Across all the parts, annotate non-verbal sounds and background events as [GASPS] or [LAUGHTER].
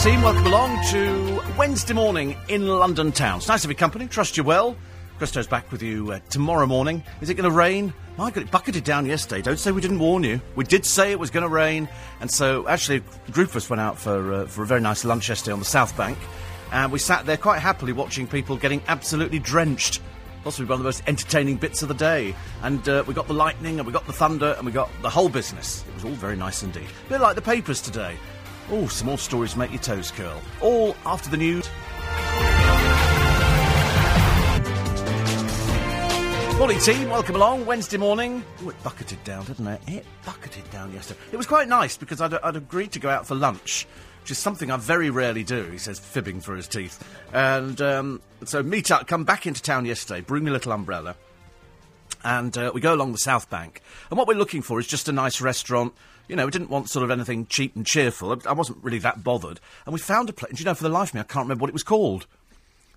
Team, welcome along to Wednesday morning in London town. It's nice to be company, trust you well. Christo's back with you uh, tomorrow morning. Is it going to rain? My God, it bucketed down yesterday. Don't say we didn't warn you. We did say it was going to rain. And so, actually, a group of us went out for, uh, for a very nice lunch yesterday on the South Bank. And we sat there quite happily watching people getting absolutely drenched. Possibly one of the most entertaining bits of the day. And uh, we got the lightning, and we got the thunder, and we got the whole business. It was all very nice indeed. A bit like the papers today. Oh, some more stories make your toes curl. All after the news. Morning team, welcome along. Wednesday morning. Oh, it bucketed down, didn't it? It bucketed down yesterday. It was quite nice because I'd, I'd agreed to go out for lunch, which is something I very rarely do. He says, fibbing through his teeth. And um, so meet up, come back into town yesterday, bring me a little umbrella. And uh, we go along the South Bank. And what we're looking for is just a nice restaurant. You know, we didn't want sort of anything cheap and cheerful. I, wasn't really that bothered. And we found a place. And you know, for the life of me, I can't remember what it was called.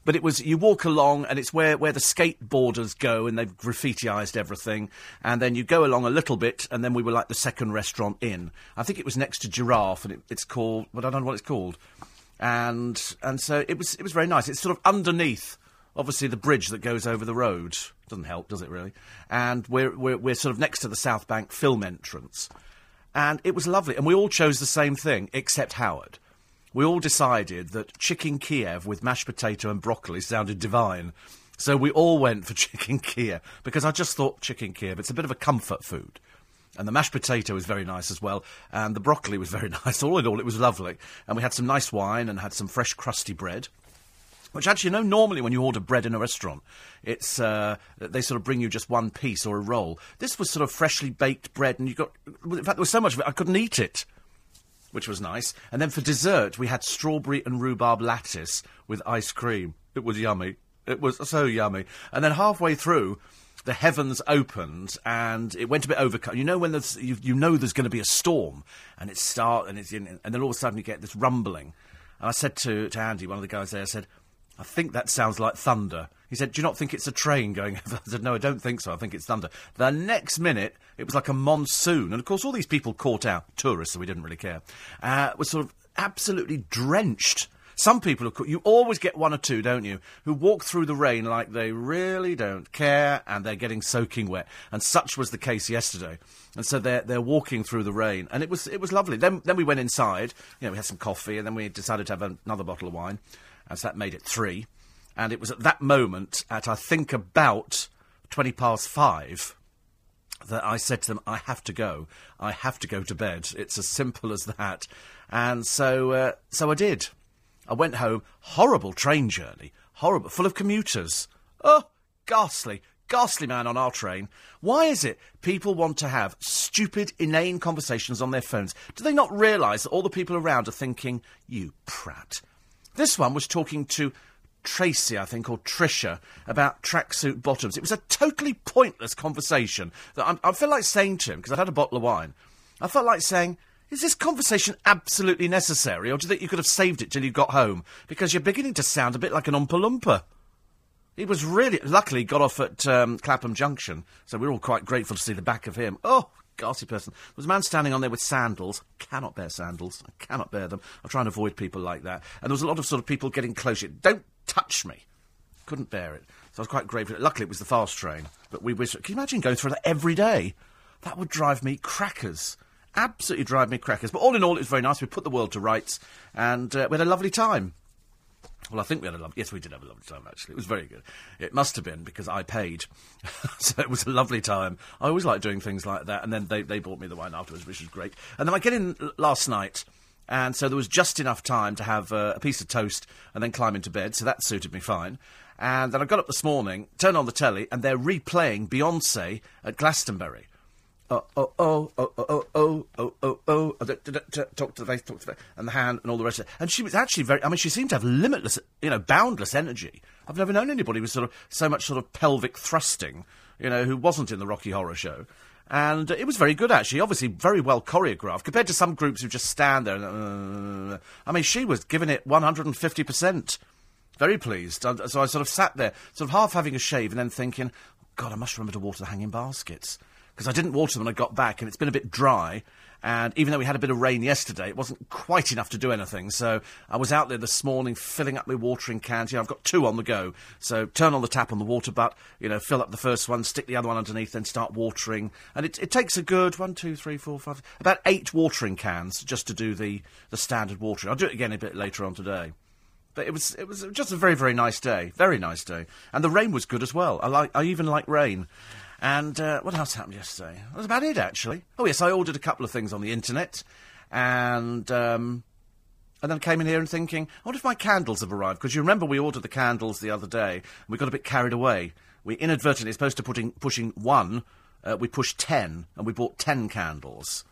But it was you walk along, and it's where, where the skateboarders go, and they've graffitiised everything. And then you go along a little bit, and then we were like the second restaurant in. I think it was next to Giraffe, and it, it's called, but I don't know what it's called. And and so it was it was very nice. It's sort of underneath, obviously the bridge that goes over the road. Doesn't help, does it really? And we're we're, we're sort of next to the South Bank film entrance, and it was lovely. And we all chose the same thing, except Howard we all decided that chicken Kiev with mashed potato and broccoli sounded divine. So we all went for [LAUGHS] chicken Kiev because I just thought chicken Kiev, it's a bit of a comfort food. And the mashed potato was very nice as well, and the broccoli was very [LAUGHS] nice. All in all, it was lovely. And we had some nice wine and had some fresh, crusty bread. Which actually, you know, normally when you order bread in a restaurant, it's uh, they sort of bring you just one piece or a roll. This was sort of freshly baked bread, and you got. In fact, there was so much of it I couldn't eat it which was nice. And then for dessert, we had strawberry and rhubarb lattice with ice cream. It was yummy. It was so yummy. And then halfway through, the heavens opened and it went a bit overcast. You know when there's, you, you know there's going to be a storm, and it start and it's in, and then all of a sudden you get this rumbling. And I said to, to Andy, one of the guys there, I said, I think that sounds like thunder. He said, Do you not think it's a train going over? [LAUGHS] I said, No, I don't think so. I think it's thunder. The next minute, it was like a monsoon. And of course, all these people caught out, tourists, so we didn't really care, uh, were sort of absolutely drenched. Some people, are, you always get one or two, don't you, who walk through the rain like they really don't care and they're getting soaking wet. And such was the case yesterday. And so they're, they're walking through the rain. And it was, it was lovely. Then, then we went inside, you know, we had some coffee and then we decided to have another bottle of wine so that made it three. And it was at that moment, at I think about 20 past five, that I said to them, I have to go. I have to go to bed. It's as simple as that. And so, uh, so I did. I went home. Horrible train journey. Horrible. Full of commuters. Oh, ghastly. Ghastly man on our train. Why is it people want to have stupid, inane conversations on their phones? Do they not realise that all the people around are thinking, you prat? This one was talking to Tracy, I think, or Trisha, about tracksuit bottoms. It was a totally pointless conversation that I'm, I feel like saying to him, because I'd had a bottle of wine, I felt like saying, is this conversation absolutely necessary, or do you think you could have saved it till you got home? Because you're beginning to sound a bit like an Oompa. He was really, luckily, got off at um, Clapham Junction, so we we're all quite grateful to see the back of him. Oh, ghastly person. There was a man standing on there with sandals. Cannot bear sandals. I cannot bear them. I try and avoid people like that. And there was a lot of sort of people getting close. Don't touch me. Couldn't bear it. So I was quite grateful. Luckily, it was the fast train. But we was. Can you imagine going through that every day? That would drive me crackers. Absolutely drive me crackers. But all in all, it was very nice. We put the world to rights, and uh, we had a lovely time. Well, I think we had a lovely. Yes, we did have a lovely time. Actually, it was very good. It must have been because I paid, [LAUGHS] so it was a lovely time. I always like doing things like that, and then they they bought me the wine afterwards, which was great. And then I get in last night, and so there was just enough time to have uh, a piece of toast and then climb into bed. So that suited me fine. And then I got up this morning, turned on the telly, and they're replaying Beyonce at Glastonbury oh, oh, oh, oh, oh, oh, oh, oh, oh, talk to the face, talk to the face, and the hand, and all the rest of it. And she was actually very, I mean, she seemed to have limitless, you know, boundless energy. I've never known anybody with sort of so much sort of pelvic thrusting, you know, who wasn't in the Rocky Horror Show. And it was very good, actually. Obviously, very well choreographed compared to some groups who just stand there. And, uh, I mean, she was giving it 150%. Very pleased. So I sort of sat there, sort of half having a shave, and then thinking, God, I must remember to water the hanging baskets because I didn't water them when I got back, and it's been a bit dry. And even though we had a bit of rain yesterday, it wasn't quite enough to do anything. So I was out there this morning filling up my watering cans. You know, I've got two on the go. So turn on the tap on the water butt, you know, fill up the first one, stick the other one underneath, then start watering. And it, it takes a good one, two, three, four, five, about eight watering cans just to do the, the standard watering. I'll do it again a bit later on today. But it was it was just a very very nice day, very nice day, and the rain was good as well. I like I even like rain. And uh, what else happened yesterday? That was about it, actually. Oh, yes, I ordered a couple of things on the internet, and um, and then came in here and thinking, wonder if my candles have arrived. Because you remember we ordered the candles the other day, and we got a bit carried away. We inadvertently, as opposed to putting, pushing one, uh, we pushed ten, and we bought ten candles.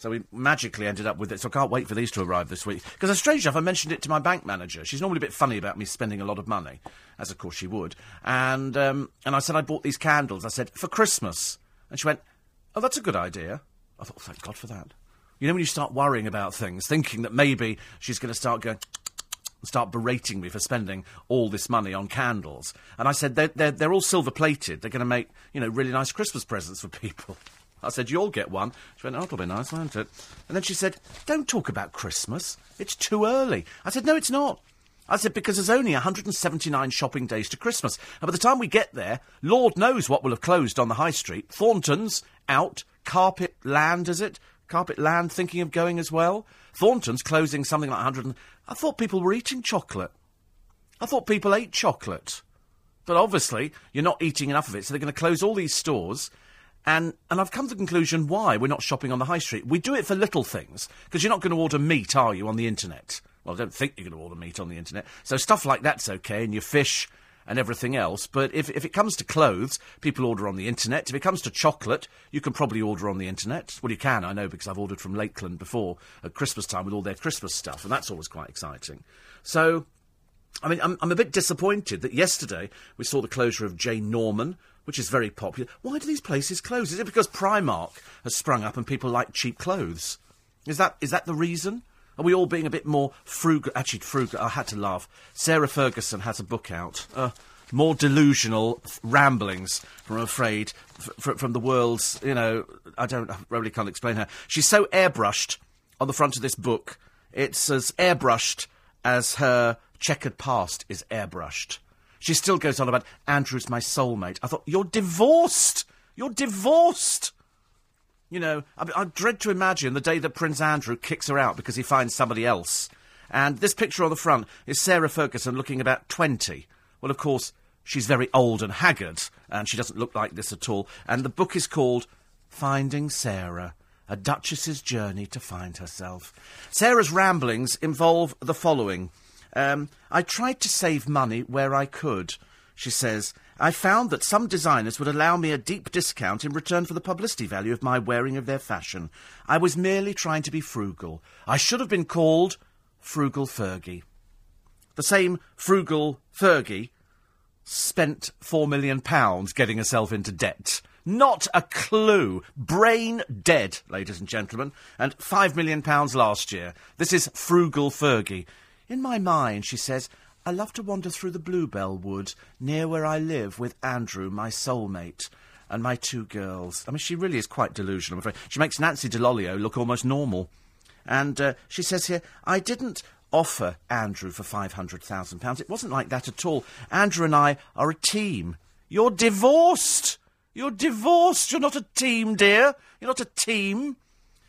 So we magically ended up with it. So I can't wait for these to arrive this week. Because, strange enough, I mentioned it to my bank manager. She's normally a bit funny about me spending a lot of money, as of course she would. And um, and I said I bought these candles. I said for Christmas, and she went, "Oh, that's a good idea." I thought, thank God for that. You know, when you start worrying about things, thinking that maybe she's going to start going. Start berating me for spending all this money on candles, and I said they're they're, they're all silver plated. They're going to make you know really nice Christmas presents for people. I said, You'll get one. She went, Oh, it'll be nice, won't it? And then she said, Don't talk about Christmas. It's too early. I said, No, it's not. I said, because there's only 179 shopping days to Christmas. And by the time we get there, Lord knows what will have closed on the high street. Thornton's out. Carpet Land, is it? Carpet Land thinking of going as well. Thornton's closing something like 100. And... I thought people were eating chocolate. I thought people ate chocolate. But obviously, you're not eating enough of it, so they're going to close all these stores. And, and I've come to the conclusion why we're not shopping on the high street. We do it for little things, because you're not going to order meat, are you, on the internet? Well, I don't think you're going to order meat on the internet. So stuff like that's okay, and your fish and everything else. But if, if it comes to clothes, people order on the internet. If it comes to chocolate, you can probably order on the internet. Well, you can, I know, because I've ordered from Lakeland before at Christmas time with all their Christmas stuff, and that's always quite exciting. So, I mean, I'm, I'm a bit disappointed that yesterday we saw the closure of Jane Norman, which is very popular. Why do these places close? Is it because Primark has sprung up and people like cheap clothes? Is that is that the reason? Are we all being a bit more frugal? Actually, frugal. I had to laugh. Sarah Ferguson has a book out. Uh, more delusional ramblings, I'm afraid, f- f- from the world's, you know, I don't, I really can't explain her. She's so airbrushed on the front of this book. It's as airbrushed as her checkered past is airbrushed. She still goes on about Andrew's my soulmate. I thought, you're divorced! You're divorced! You know, I, I dread to imagine the day that Prince Andrew kicks her out because he finds somebody else. And this picture on the front is Sarah Ferguson looking about 20. Well, of course, she's very old and haggard, and she doesn't look like this at all. And the book is called Finding Sarah. A Duchess's Journey to Find Herself. Sarah's ramblings involve the following. Um, I tried to save money where I could, she says. I found that some designers would allow me a deep discount in return for the publicity value of my wearing of their fashion. I was merely trying to be frugal. I should have been called Frugal Fergie. The same Frugal Fergie spent four million pounds getting herself into debt. Not a clue. Brain dead, ladies and gentlemen. And five million pounds last year. This is Frugal Fergie. In my mind, she says, I love to wander through the Bluebell Wood, near where I live, with Andrew, my soulmate, and my two girls. I mean, she really is quite delusional, I'm afraid. She makes Nancy Dell'Olio look almost normal. And uh, she says here, I didn't offer Andrew for £500,000. It wasn't like that at all. Andrew and I are a team. You're divorced! You're divorced! You're not a team, dear! You're not a team!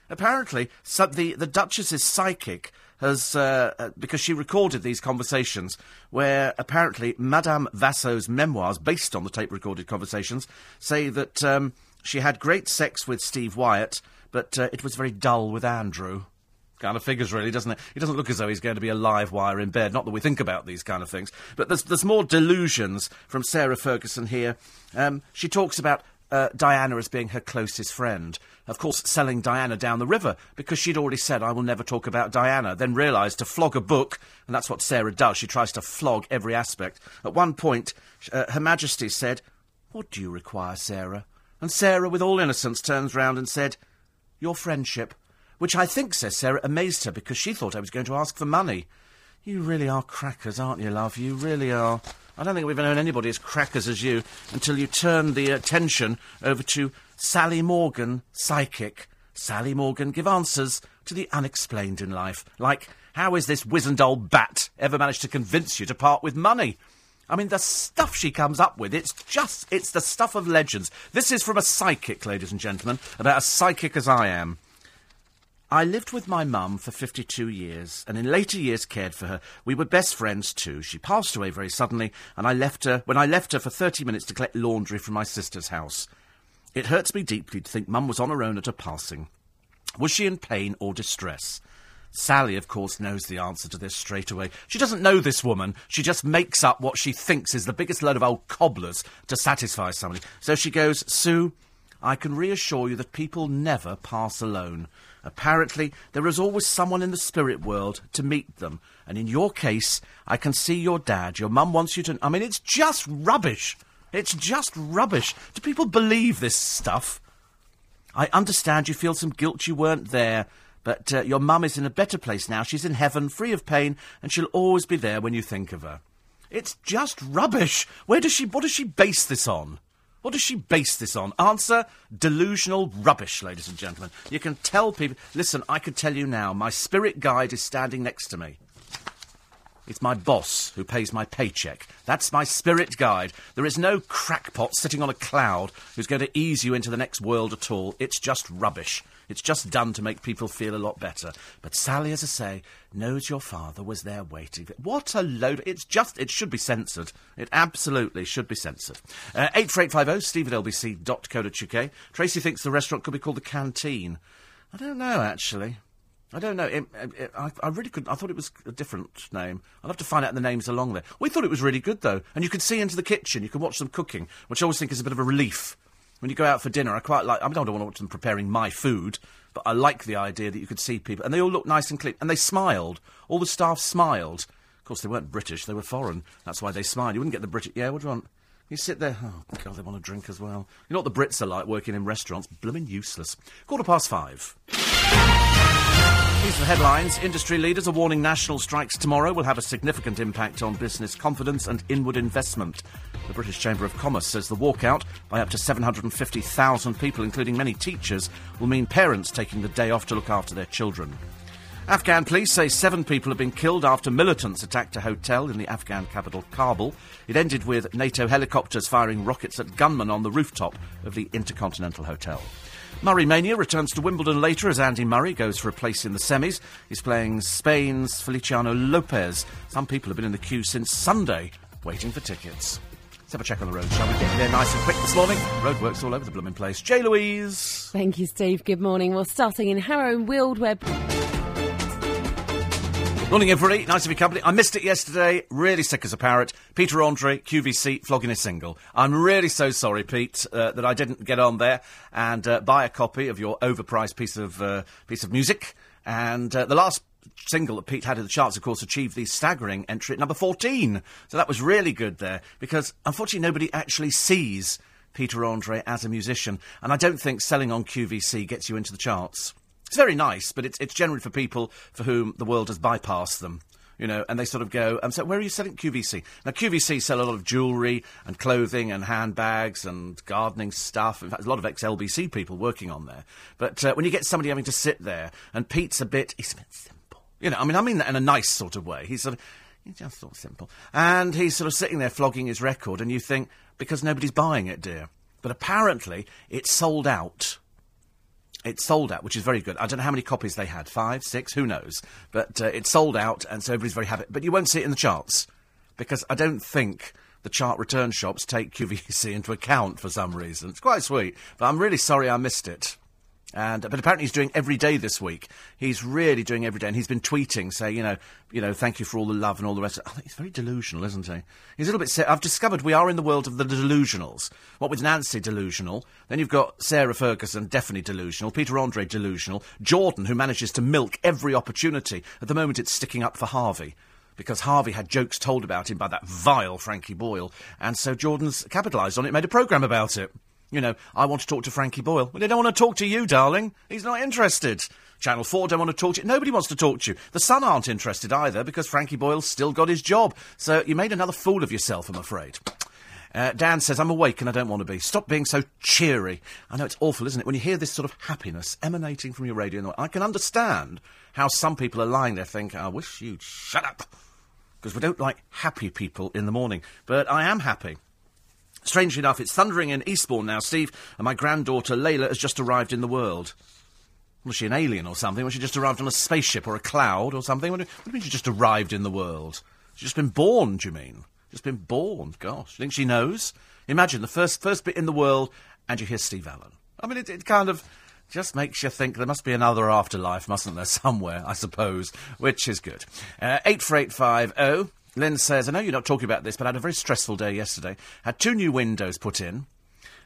Apparently, so the, the Duchess's psychic has, uh, uh, because she recorded these conversations, where apparently Madame Vasso's memoirs, based on the tape recorded conversations, say that um, she had great sex with Steve Wyatt, but uh, it was very dull with Andrew. Kind of figures, really, doesn't it? He doesn't look as though he's going to be a live wire in bed. Not that we think about these kind of things. But there's, there's more delusions from Sarah Ferguson here. Um, she talks about uh, Diana as being her closest friend. Of course, selling Diana down the river because she'd already said, I will never talk about Diana. Then realised to flog a book, and that's what Sarah does. She tries to flog every aspect. At one point, uh, Her Majesty said, What do you require, Sarah? And Sarah, with all innocence, turns round and said, Your friendship. Which I think, says Sarah, amazed her because she thought I was going to ask for money. You really are crackers, aren't you, love? You really are. I don't think we've known anybody as crackers as you until you turn the attention over to Sally Morgan, psychic, Sally Morgan give answers to the unexplained in life. Like, how is this wizened old bat ever managed to convince you to part with money? I mean, the stuff she comes up with, it's just, it's the stuff of legends. This is from a psychic, ladies and gentlemen, about as psychic as I am. I lived with my mum for 52 years, and in later years cared for her. We were best friends too. She passed away very suddenly, and I left her, when I left her for 30 minutes to collect laundry from my sister's house. It hurts me deeply to think mum was on her own at her passing. Was she in pain or distress? Sally, of course, knows the answer to this straight away. She doesn't know this woman. She just makes up what she thinks is the biggest load of old cobblers to satisfy somebody. So she goes, Sue, I can reassure you that people never pass alone. Apparently, there is always someone in the spirit world to meet them. And in your case, I can see your dad. Your mum wants you to. I mean, it's just rubbish. It's just rubbish. Do people believe this stuff? I understand you feel some guilt you weren't there. But uh, your mum is in a better place now. She's in heaven, free of pain, and she'll always be there when you think of her. It's just rubbish. Where does she? What does she base this on? What does she base this on? Answer: delusional rubbish, ladies and gentlemen. You can tell people. Listen, I could tell you now. My spirit guide is standing next to me. It's my boss who pays my paycheck. That's my spirit guide. There is no crackpot sitting on a cloud who's going to ease you into the next world at all. It's just rubbish. It's just done to make people feel a lot better. But Sally, as I say, knows your father was there waiting. What a load. It's just, it should be censored. It absolutely should be censored. Uh, 84850 steve at lbc.co.uk. Tracy thinks the restaurant could be called the Canteen. I don't know, actually. I don't know. It, it, I, I, really couldn't. I thought it was a different name. I'll have to find out the names along there. We thought it was really good, though. And you could see into the kitchen. You could watch them cooking, which I always think is a bit of a relief when you go out for dinner, I quite like. I, don't want to watch them preparing my food, but I like the idea that you could see people, and they all look nice and clean, and they smiled. All the staff smiled. Of course, they weren't British; they were foreign. That's why they smiled. You wouldn't get the British. Yeah, what do you want? You sit there. Oh God, they want a drink as well. You know what the Brits are like working in restaurants? Blooming useless. Quarter past five. These are the headlines. Industry leaders are warning national strikes tomorrow will have a significant impact on business confidence and inward investment. The British Chamber of Commerce says the walkout by up to 750,000 people, including many teachers, will mean parents taking the day off to look after their children. Afghan police say seven people have been killed after militants attacked a hotel in the Afghan capital, Kabul. It ended with NATO helicopters firing rockets at gunmen on the rooftop of the Intercontinental Hotel. Murray Mania returns to Wimbledon later as Andy Murray goes for a place in the semis. He's playing Spain's Feliciano Lopez. Some people have been in the queue since Sunday, waiting for tickets. Let's have a check on the road, shall we? Get there nice and quick this morning. Roadworks all over the blooming place. J. Louise. Thank you, Steve. Good morning. Well, starting in Harrow and Weald, where Morning, everybody. Nice to be company. I missed it yesterday. Really sick as a parrot. Peter Andre, QVC, flogging a single. I'm really so sorry, Pete, uh, that I didn't get on there and uh, buy a copy of your overpriced piece of uh, piece of music. And uh, the last single that Pete had in the charts, of course, achieved the staggering entry at number 14. So that was really good there because, unfortunately, nobody actually sees Peter Andre as a musician. And I don't think selling on QVC gets you into the charts. It's very nice, but it's, it's generally for people for whom the world has bypassed them. You know, and they sort of go, and so where are you selling QVC? Now, QVC sell a lot of jewellery and clothing and handbags and gardening stuff. In fact, a lot of ex LBC people working on there. But uh, when you get somebody having to sit there, and Pete's a bit, he's a bit simple. You know, I mean, I mean that in a nice sort of way. He's sort of, he's just sort of simple. And he's sort of sitting there flogging his record, and you think, because nobody's buying it, dear. But apparently, it's sold out it's sold out, which is very good. I don't know how many copies they had five, six, who knows? But uh, it's sold out, and so everybody's very happy. But you won't see it in the charts because I don't think the chart return shops take [LAUGHS] QVC into account for some reason. It's quite sweet, but I'm really sorry I missed it. And but apparently he's doing every day this week. He's really doing every day, and he's been tweeting saying, you know, you know, thank you for all the love and all the rest. I think he's very delusional, isn't he? He's a little bit. I've discovered we are in the world of the delusionals. What with Nancy delusional, then you've got Sarah Ferguson definitely delusional, Peter Andre delusional, Jordan who manages to milk every opportunity. At the moment, it's sticking up for Harvey because Harvey had jokes told about him by that vile Frankie Boyle, and so Jordan's capitalised on it, made a programme about it. You know, I want to talk to Frankie Boyle. Well, they don't want to talk to you, darling. He's not interested. Channel 4 don't want to talk to you. Nobody wants to talk to you. The Sun aren't interested either because Frankie Boyle's still got his job. So you made another fool of yourself, I'm afraid. Uh, Dan says, I'm awake and I don't want to be. Stop being so cheery. I know it's awful, isn't it? When you hear this sort of happiness emanating from your radio, I can understand how some people are lying there thinking, I wish you'd shut up. Because we don't like happy people in the morning. But I am happy. Strangely enough, it's thundering in Eastbourne now, Steve, and my granddaughter Layla has just arrived in the world. Was she an alien or something? Was she just arrived on a spaceship or a cloud or something? What do, what do you mean she just arrived in the world? She's just been born, do you mean? Just been born. Gosh, you think she knows? Imagine the first first bit in the world, and you hear Steve Allen. I mean, it, it kind of just makes you think there must be another afterlife, mustn't there, [LAUGHS] somewhere, I suppose, which is good. Uh, 84850. Lynn says, I know you're not talking about this, but I had a very stressful day yesterday. Had two new windows put in.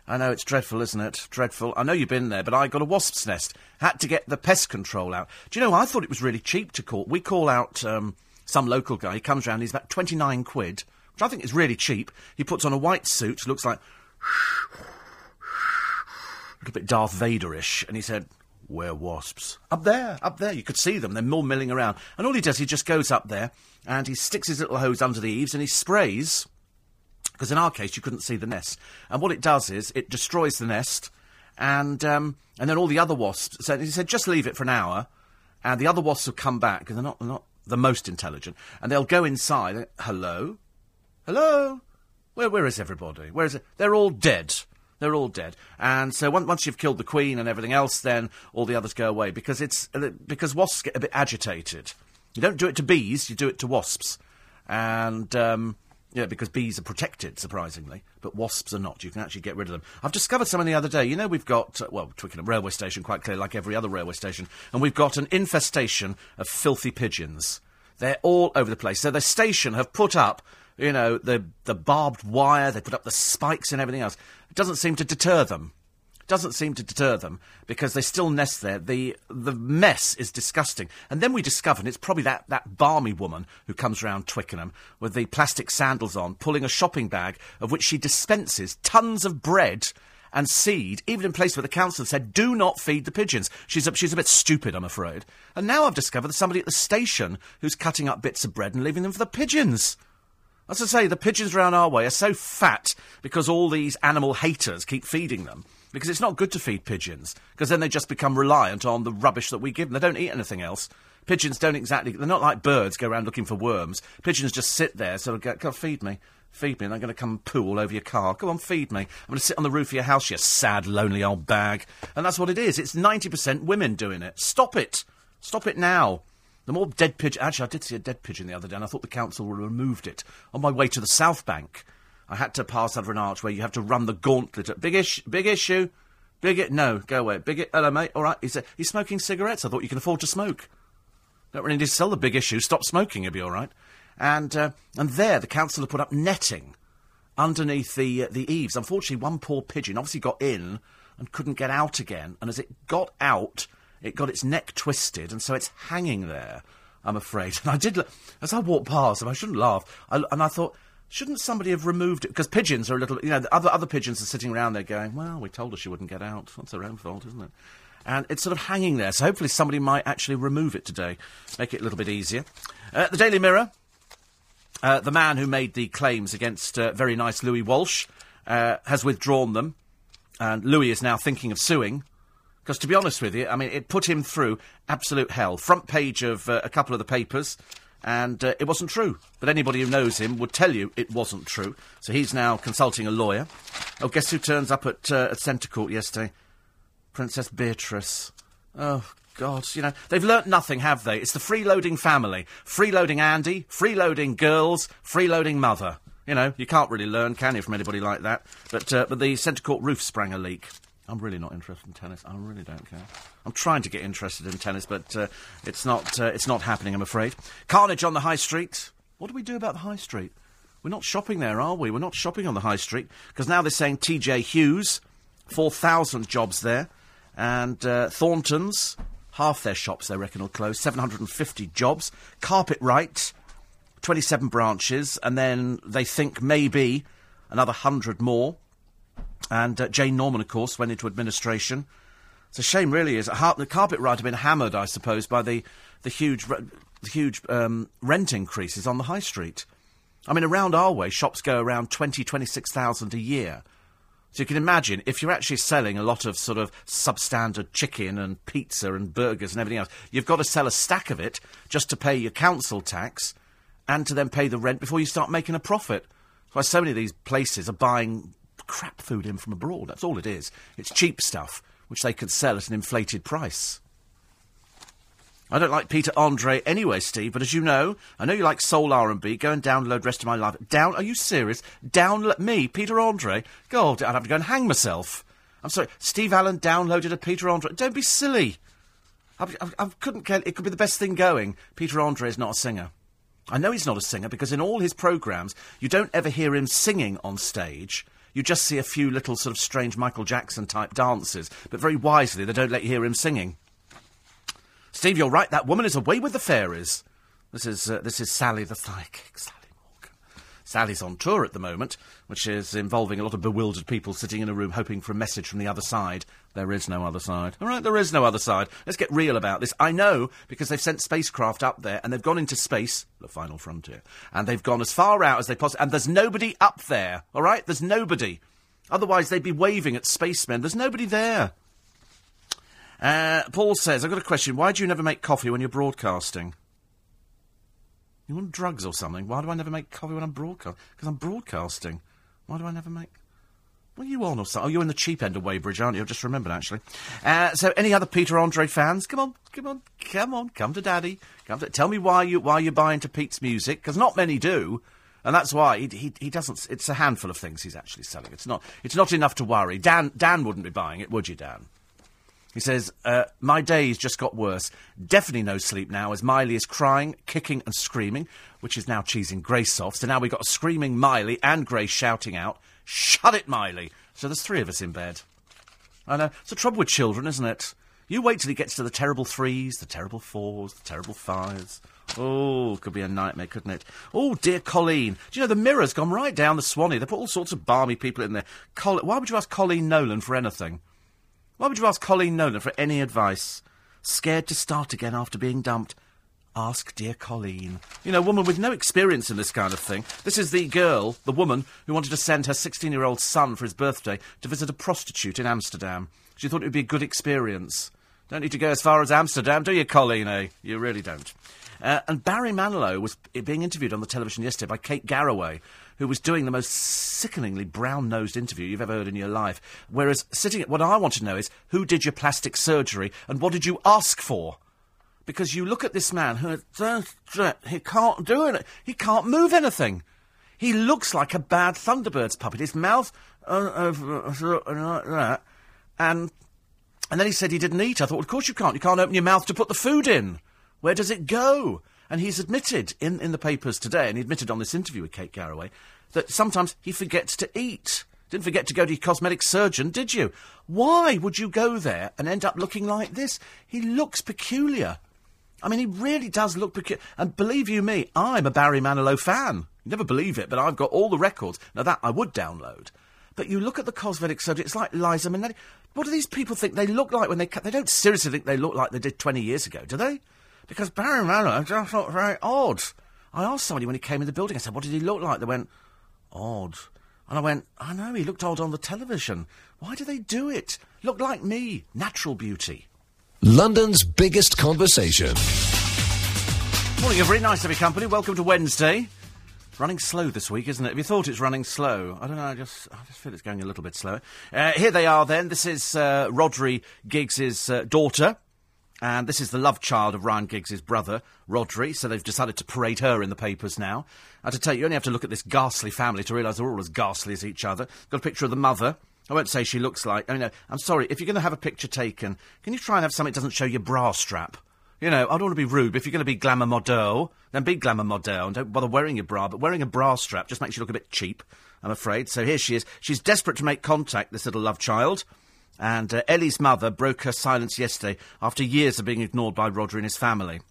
I know it's dreadful, isn't it? Dreadful. I know you've been there, but I got a wasp's nest. Had to get the pest control out. Do you know, I thought it was really cheap to call. We call out um, some local guy. He comes round, he's about 29 quid, which I think is really cheap. He puts on a white suit, looks like. [SIGHS] a little bit Darth Vaderish, and he said, where wasps? Up there, up there. You could see them. They're more milling around. And all he does, he just goes up there and he sticks his little hose under the eaves and he sprays. Because in our case, you couldn't see the nest. And what it does is it destroys the nest, and um, and then all the other wasps. So he said, just leave it for an hour, and the other wasps will come back because they're not they're not the most intelligent, and they'll go inside. Hello, hello, where where is everybody? Where is it? They're all dead. They're all dead. And so once, once you've killed the queen and everything else, then all the others go away because it's uh, because wasps get a bit agitated. You don't do it to bees; you do it to wasps, and. Um, yeah, because bees are protected, surprisingly, but wasps are not. You can actually get rid of them. I've discovered something the other day. You know, we've got, uh, well, Twickenham railway station, quite clearly, like every other railway station, and we've got an infestation of filthy pigeons. They're all over the place. So the station have put up, you know, the, the barbed wire, they put up the spikes and everything else. It doesn't seem to deter them It doesn't seem to deter them because they still nest there. The the mess is disgusting. And then we discover, and it's probably that, that balmy woman who comes round Twickenham with the plastic sandals on, pulling a shopping bag of which she dispenses tons of bread and seed, even in places where the council said, do not feed the pigeons. She's a, she's a bit stupid, I'm afraid. And now I've discovered there's somebody at the station who's cutting up bits of bread and leaving them for the pigeons. As I say, the pigeons round our way are so fat because all these animal haters keep feeding them because it's not good to feed pigeons, because then they just become reliant on the rubbish that we give them. They don't eat anything else. Pigeons don't exactly, they're not like birds, go around looking for worms. Pigeons just sit there, of go, go feed me. Feed me, and I'm going to come poo all over your car. Come on, feed me. I'm going to sit on the roof of your house, you sad, lonely old bag. And that's what it is. It's 90% women doing it. Stop it. Stop it now. The more dead pigeon. Actually, I did see a dead pigeon the other day, and I thought the council removed it on my way to the South Bank. I had to pass under an arch where you have to run the gauntlet. Big, ish, big issue. Big it. No, go away. Big it. Hello, mate. All right. He's, uh, he's smoking cigarettes. I thought you can afford to smoke. Don't really need to sell the big issue. Stop smoking. You'll be all right. And uh, and there, the council have put up netting underneath the uh, the eaves. Unfortunately, one poor pigeon obviously got in and couldn't get out again. And as it got out, it got its neck twisted, and so it's hanging there. I'm afraid. [LAUGHS] And I did, as I walked past, and I shouldn't laugh, I, and I thought, Shouldn't somebody have removed it? Because pigeons are a little, you know, other other pigeons are sitting around there going, "Well, we told her she wouldn't get out. That's her own fault, isn't it?" And it's sort of hanging there. So hopefully somebody might actually remove it today, make it a little bit easier. Uh, the Daily Mirror. Uh, the man who made the claims against uh, very nice Louis Walsh uh, has withdrawn them, and Louis is now thinking of suing. Because to be honest with you, I mean, it put him through absolute hell. Front page of uh, a couple of the papers and uh, it wasn't true. But anybody who knows him would tell you it wasn't true. So he's now consulting a lawyer. Oh, guess who turns up at, uh, at Centre Court yesterday? Princess Beatrice. Oh, God, you know, they've learnt nothing, have they? It's the freeloading family. Freeloading Andy, freeloading girls, freeloading mother. You know, you can't really learn, can you, from anybody like that? But, uh, but the Centre Court roof sprang a leak. I'm really not interested in tennis. I really don't care. I'm trying to get interested in tennis, but uh, it's not. Uh, it's not happening. I'm afraid. Carnage on the high street. What do we do about the high street? We're not shopping there, are we? We're not shopping on the high street because now they're saying T.J. Hughes, four thousand jobs there, and uh, Thornton's half their shops they reckon will close. Seven hundred and fifty jobs. Carpet Right, twenty-seven branches, and then they think maybe another hundred more. And uh, Jane Norman, of course, went into administration. It's a shame, really. Is ha- the Carpetright have been hammered, I suppose, by the the huge re- huge um, rent increases on the high street. I mean, around our way, shops go around 20, 26,000 a year. So you can imagine if you're actually selling a lot of sort of substandard chicken and pizza and burgers and everything else, you've got to sell a stack of it just to pay your council tax and to then pay the rent before you start making a profit. That's why so many of these places are buying crap food in from abroad. That's all it is. It's cheap stuff which they can sell at an inflated price. I don't like Peter Andre anyway, Steve, but as you know, I know you like soul R&B. Go and download Rest of My Life. Down? Are you serious? Download me, Peter Andre? God, I'd have to go and hang myself. I'm sorry, Steve Allen downloaded a Peter Andre. Don't be silly. I, I, I couldn't care. It could be the best thing going. Peter Andre is not a singer. I know he's not a singer because in all his programmes, you don't ever hear him singing on stage. You just see a few little sort of strange Michael Jackson type dances, but very wisely, they don't let you hear him singing. Steve, you're right. That woman is away with the fairies. This is uh, this is Sally the psychic. Sally Morgan. Sally's on tour at the moment, which is involving a lot of bewildered people sitting in a room hoping for a message from the other side. There is no other side. All right, there is no other side. Let's get real about this. I know because they've sent spacecraft up there and they've gone into space, the final frontier, and they've gone as far out as they possibly. And there's nobody up there. All right, there's nobody. Otherwise, they'd be waving at spacemen. There's nobody there. Uh, Paul says, I've got a question. Why do you never make coffee when you're broadcasting? You want drugs or something? Why do I never make coffee when I'm broadcasting? Because I'm broadcasting. Why do I never make... Well, you on or something? Oh, you're in the cheap end of Weybridge, aren't you? I've just remembered, actually. Uh, so, any other Peter Andre fans? Come on, come on, come on, come to Daddy. Come to, tell me why you why you're buying to Pete's music, because not many do, and that's why he, he he doesn't. It's a handful of things he's actually selling. It's not it's not enough to worry. Dan Dan wouldn't be buying it, would you, Dan? He says, uh, My days just got worse. Definitely no sleep now as Miley is crying, kicking, and screaming, which is now cheesing Grace off. So now we've got a screaming Miley and Grace shouting out, Shut it, Miley! So there's three of us in bed. I know. It's the trouble with children, isn't it? You wait till he gets to the terrible threes, the terrible fours, the terrible fives. Oh, could be a nightmare, couldn't it? Oh, dear Coleen. Do you know, the mirror's gone right down the Swanee. They put all sorts of balmy people in there. Col- Why would you ask Coleen Nolan for anything? Why would you ask Coleen Nolan for any advice? Scared to start again after being dumped? Ask dear Coleen. You know, woman with no experience in this kind of thing. This is the girl, the woman, who wanted to send her 16 year old son for his birthday to visit a prostitute in Amsterdam. She thought it would be a good experience. Don't need to go as far as Amsterdam, do you, Coleen, eh? You really don't. Uh, and Barry Manilow was being interviewed on the television yesterday by Kate Garraway, who was doing the most sickeningly brown nosed interview you've ever heard in your life. Whereas sitting at what I want to know is who did your plastic surgery and what did you ask for? Because you look at this man who he can't do it. He can't move anything. He looks like a bad Thunderbirds puppet. His mouth uh, uh, and and then he said he didn't eat. I thought, well, of course you can't. You can't open your mouth to put the food in. Where does it go? And he's admitted in, in the papers today, and he admitted on this interview with Kate Garraway, that sometimes he forgets to eat. Didn't forget to go to your cosmetic surgeon, did you? Why would you go there and end up looking like this? He looks peculiar. I mean, he really does look peculiar. And believe you me, I'm a Barry Manilow fan. You never believe it, but I've got all the records. Now, that I would download. But you look at the cosmetic surgery, it's like Liza Minnelli. What do these people think they look like when they cut? They don't seriously think they look like they did 20 years ago, do they? Because Barry Manilow just looked very odd. I asked somebody when he came in the building, I said, what did he look like? They went, odd. And I went, I know, he looked odd on the television. Why do they do it? Look like me. Natural beauty. London's biggest conversation. Morning, very nice to be company. Welcome to Wednesday. Running slow this week, isn't it? Have you thought it's running slow? I don't know. I just, I just feel it's going a little bit slower. Uh, here they are. Then this is uh, Giggs' uh, daughter, and this is the love child of Ryan Giggs' brother, Rhodri. So they've decided to parade her in the papers now. I to tell you, you only have to look at this ghastly family to realise they're all as ghastly as each other. Got a picture of the mother. I won't say she looks like. I mean, I'm sorry. If you're going to have a picture taken, can you try and have something that doesn't show your bra strap? You know, I don't want to be rude, but if you're going to be glamour model, then be glamour model and don't bother wearing your bra. But wearing a bra strap just makes you look a bit cheap, I'm afraid. So here she is. She's desperate to make contact, this little love child. And uh, Ellie's mother broke her silence yesterday after years of being ignored by Rhodri and his family.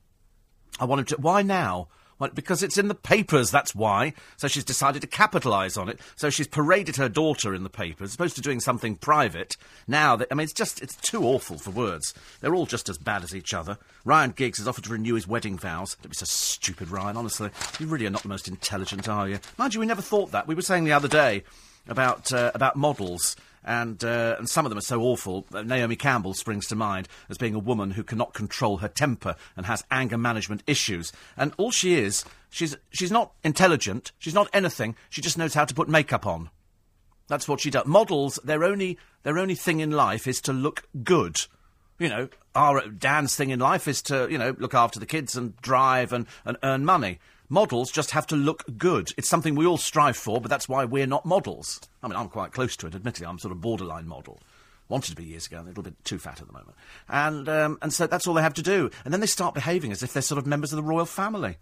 I wanted to. Why now? Well, because it's in the papers, that's why. So she's decided to capitalise on it. So she's paraded her daughter in the papers, as opposed to doing something private. Now, I mean, it's just, it's too awful for words. They're all just as bad as each other. Ryan Giggs has offered to renew his wedding vows. Don't be so stupid, Ryan, honestly. You really are not the most intelligent, are you? Mind you, we never thought that. We were saying the other day about, uh, about models and uh, and some of them are so awful. Naomi Campbell springs to mind as being a woman who cannot control her temper and has anger management issues. And all she is, she's she's not intelligent. She's not anything. She just knows how to put makeup on. That's what she does. Models, their only their only thing in life is to look good. You know, our Dan's thing in life is to you know look after the kids and drive and, and earn money. Models just have to look good. It's something we all strive for, but that's why we're not models. I mean, I'm quite close to it, admittedly. I'm sort of borderline model. Wanted to be years ago, a little bit too fat at the moment. And, um, and so that's all they have to do. And then they start behaving as if they're sort of members of the royal family.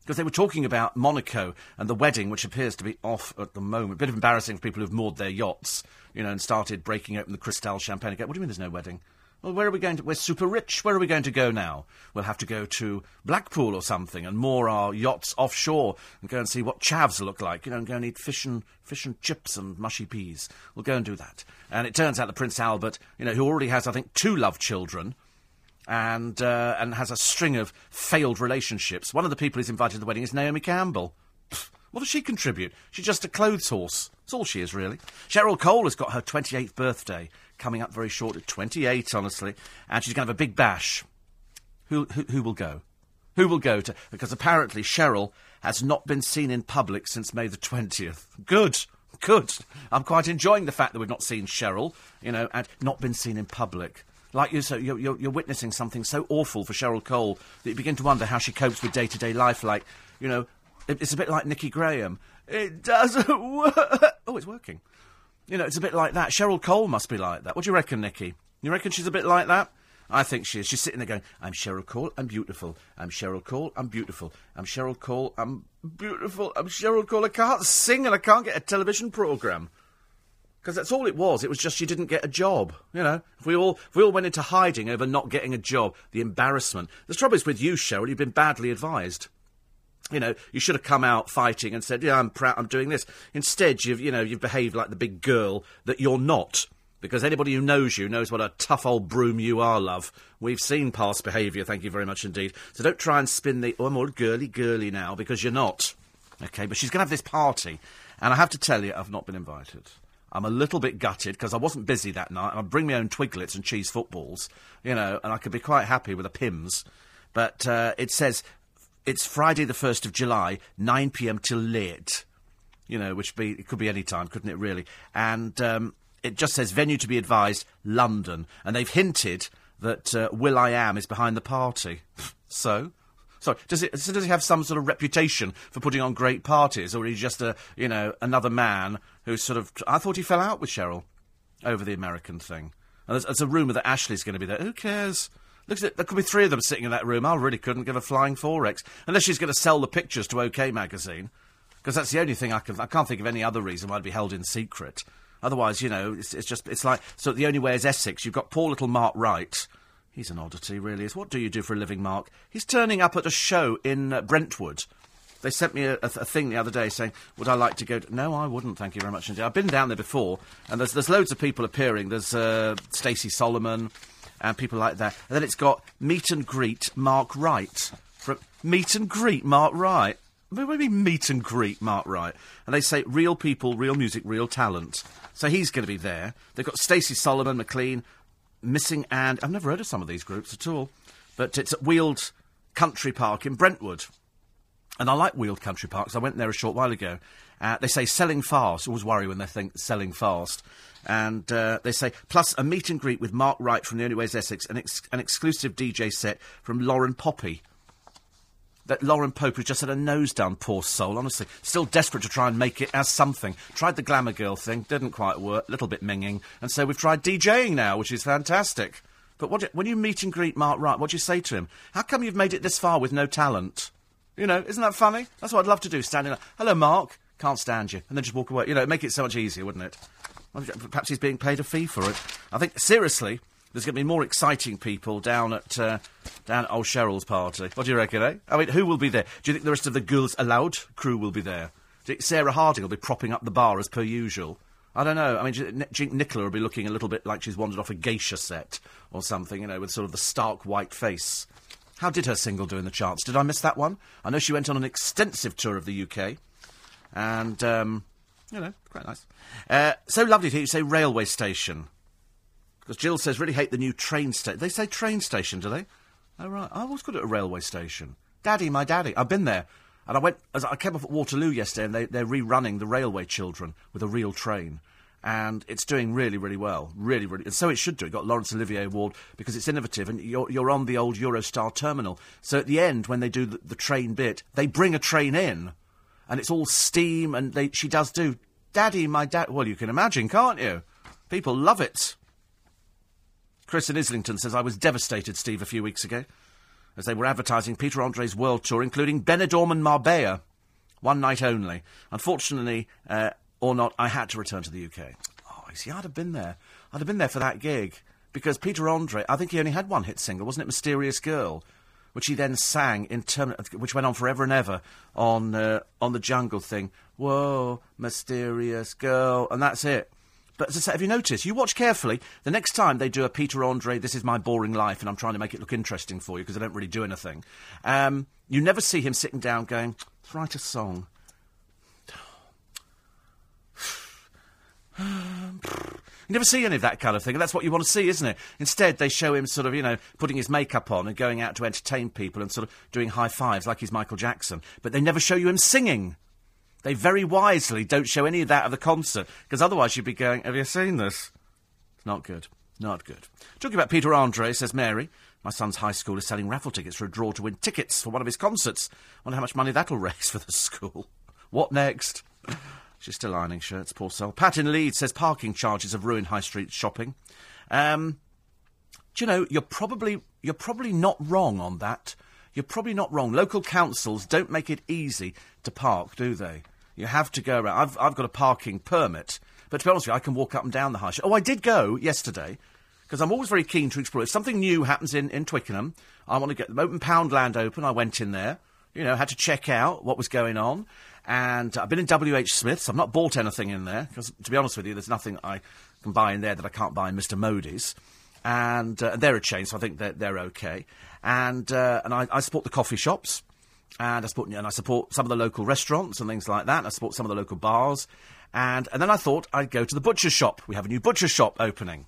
Because they were talking about Monaco and the wedding, which appears to be off at the moment. A bit of embarrassing for people who've moored their yachts, you know, and started breaking open the Cristal champagne again. What do you mean there's no wedding? Well, where are we going to? We're super rich. Where are we going to go now? We'll have to go to Blackpool or something and moor our yachts offshore and go and see what chavs look like. You know, and go and eat fish and fish and chips and mushy peas. We'll go and do that. And it turns out that Prince Albert, you know, who already has, I think, two love children. And uh, and has a string of failed relationships. One of the people he's invited to the wedding is Naomi Campbell. What does she contribute? She's just a clothes horse. That's all she is, really. Cheryl Cole has got her 28th birthday coming up very shortly. 28, honestly. And she's going to have a big bash. Who, who, who will go? Who will go to. Because apparently Cheryl has not been seen in public since May the 20th. Good. Good. I'm quite enjoying the fact that we've not seen Cheryl, you know, and not been seen in public. Like you, so you're, you're, you're witnessing something so awful for Cheryl Cole that you begin to wonder how she copes with day to day life. Like, you know, it, it's a bit like Nikki Graham. It doesn't [LAUGHS] work. Oh, it's working. You know, it's a bit like that. Cheryl Cole must be like that. What do you reckon, Nikki? You reckon she's a bit like that? I think she is. She's sitting there going, I'm Cheryl Cole, I'm beautiful. I'm Cheryl Cole, I'm beautiful. I'm Cheryl Cole, I'm beautiful. I'm Cheryl Cole. I can't sing and I can't get a television programme. Because that's all it was. It was just she didn't get a job. You know, if we all if we all went into hiding over not getting a job, the embarrassment. The trouble is with you, Cheryl. You've been badly advised. You know, you should have come out fighting and said, "Yeah, I'm proud. I'm doing this." Instead, you've you know you've behaved like the big girl that you're not. Because anybody who knows you knows what a tough old broom you are, love. We've seen past behaviour, thank you very much indeed. So don't try and spin the, oh, I'm all girly girly now, because you're not. Okay, but she's going to have this party, and I have to tell you, I've not been invited. I'm a little bit gutted because I wasn't busy that night. I bring my own twiglets and cheese footballs, you know, and I could be quite happy with a Pimm's. But uh, it says it's Friday the 1st of July, 9 pm till late. You know, which be, it could be any time, couldn't it, really? And um, it just says venue to be advised, London. And they've hinted that uh, will.i.am is behind the party. [LAUGHS] so? Sorry, does it so does he have some sort of reputation for putting on great parties, or is he just a you know another man who's sort of? I thought he fell out with Cheryl over the American thing. And there's, there's a rumour that Ashley's going to be there. Who cares? Look at. There could be three of them sitting in that room. I really couldn't give a flying forex unless she's going to sell the pictures to OK magazine, because that's the only thing I can. I can't think of any other reason why it'd be held in secret. Otherwise, you know, it's, it's just it's like so. The only way is Essex. You've got poor little Mark Wright. He's an oddity, really. Is what do you do for a living, Mark? He's turning up at a show in uh, Brentwood. They sent me a, a, a thing the other day saying, "Would I like to go?" To... No, I wouldn't. Thank you very much indeed. I've been down there before, and there's there's loads of people appearing. There's uh, Stacey Solomon and people like that. And then it's got meet and greet Mark Wright. From meet and greet Mark Wright. What do you mean meet and greet Mark Wright? And they say real people, real music, real talent. So he's going to be there. They've got Stacey Solomon, McLean, Missing and I've never heard of some of these groups at all. But it's at Weald Country Park in Brentwood. And I like Weald Country Parks. I went there a short while ago. Uh, they say selling fast. Always worry when they think selling fast. And uh, they say, plus a meet and greet with Mark Wright from The Only Way is Essex, an, ex- an exclusive DJ set from Lauren Poppy. That Lauren Pope has just had a nose down, poor soul, honestly. Still desperate to try and make it as something. Tried the glamour girl thing, didn't quite work, little bit minging. And so we've tried DJing now, which is fantastic. But what do, when you meet and greet Mark Wright, what do you say to him? How come you've made it this far with no talent? You know, isn't that funny? That's what I'd love to do, standing there. Hello, Mark. Can't stand you. And then just walk away. You know, make it so much easier, wouldn't it? Perhaps he's being paid a fee for it. I think, seriously, There's going to be more exciting people down at uh, down at old Cheryl's party. What do you reckon, eh? I mean, who will be there? Do you think the rest of the Girls Aloud crew will be there? Sarah Harding will be propping up the bar as per usual? I don't know. I mean, you Nicola will be looking a little bit like she's wandered off a geisha set or something, you know, with sort of the stark white face. How did her single do in the charts? Did I miss that one? I know she went on an extensive tour of the UK, and um, you know, quite nice. Uh, so lovely to hear you say railway station. Because Jill says, really hate the new train station. They say train station, do they? Oh, right. I got it at a railway station. Daddy, my daddy. I've been there. And I went, as I came off at Waterloo yesterday, and they, they're rerunning the Railway Children with a real train. And it's doing really, really well. Really, really. And so it should do. It got Laurence Olivier Award because it's innovative, and you're, you're on the old Eurostar terminal. So at the end, when they do the, the train bit, they bring a train in, and it's all steam, and they, she does do, Daddy, my dad. Well, you can imagine, can't you? People love it. Chris in Islington says, I was devastated, Steve, a few weeks ago, as they were advertising Peter Andre's world tour, including Benidorm and Marbella. One night only. Unfortunately, uh, or not, I had to return to the UK. Oh, you see, I'd have been there. I'd have been there for that gig. Because Peter Andre, I think he only had one hit single, wasn't it? Mysterious Girl, which he then sang in term, which went on forever and ever on uh, on the Jungle thing. Whoa, mysterious girl, and that's it. But as I have you noticed? You watch carefully. The next time they do a Peter Andre, this is my boring life, and I'm trying to make it look interesting for you because I don't really do anything. Um, you never see him sitting down going, "Let's write a song." You never see any of that kind of thing, and that's what you want to see, isn't it? Instead, they show him sort of, you know, putting his makeup on and going out to entertain people and sort of doing high fives like he's Michael Jackson. But they never show you him singing. They very wisely don't show any of that at the concert, because otherwise you'd be going, Have you seen this? It's not good. Not good. Talking about Peter Andre, says Mary. My son's high school is selling raffle tickets for a draw to win tickets for one of his concerts. Wonder how much money that'll [LAUGHS] raise for the school. What next? She's still ironing shirts, poor soul. Pat in Leeds says parking charges have ruined high street shopping. Um, do you know, you're probably, you're probably not wrong on that. You're probably not wrong. Local councils don't make it easy to park, do they? You have to go around. I've, I've got a parking permit, but to be honest with you, I can walk up and down the high street. Oh, I did go yesterday, because I'm always very keen to explore. If something new happens in, in Twickenham, I want to get the open Poundland open. I went in there, you know, had to check out what was going on. And I've been in WH Smith's. I've not bought anything in there because, to be honest with you, there's nothing I can buy in there that I can't buy in Mr. Modi's. And uh, they're a chain, so I think they're, they're okay. And uh, and I, I support the coffee shops, and I support and I support some of the local restaurants and things like that. And I support some of the local bars, and and then I thought I'd go to the butcher shop. We have a new butcher shop opening,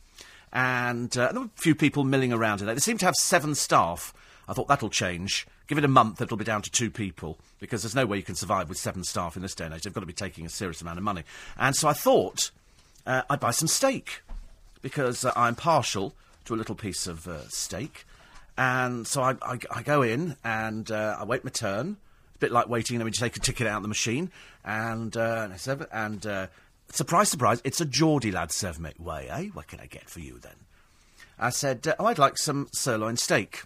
and uh, there were a few people milling around in there. They seem to have seven staff. I thought that'll change. Give it a month, it'll be down to two people because there's no way you can survive with seven staff in this day and age. They've got to be taking a serious amount of money. And so I thought uh, I'd buy some steak because uh, I'm partial to a little piece of uh, steak. And so I, I, I go in and uh, I wait my turn. It's a bit like waiting, let me just take a ticket out of the machine. And, uh, and, I uh, surprise, surprise, it's a Geordie lad serve me. Way, eh? What can I get for you then? I said, oh, I'd like some sirloin steak.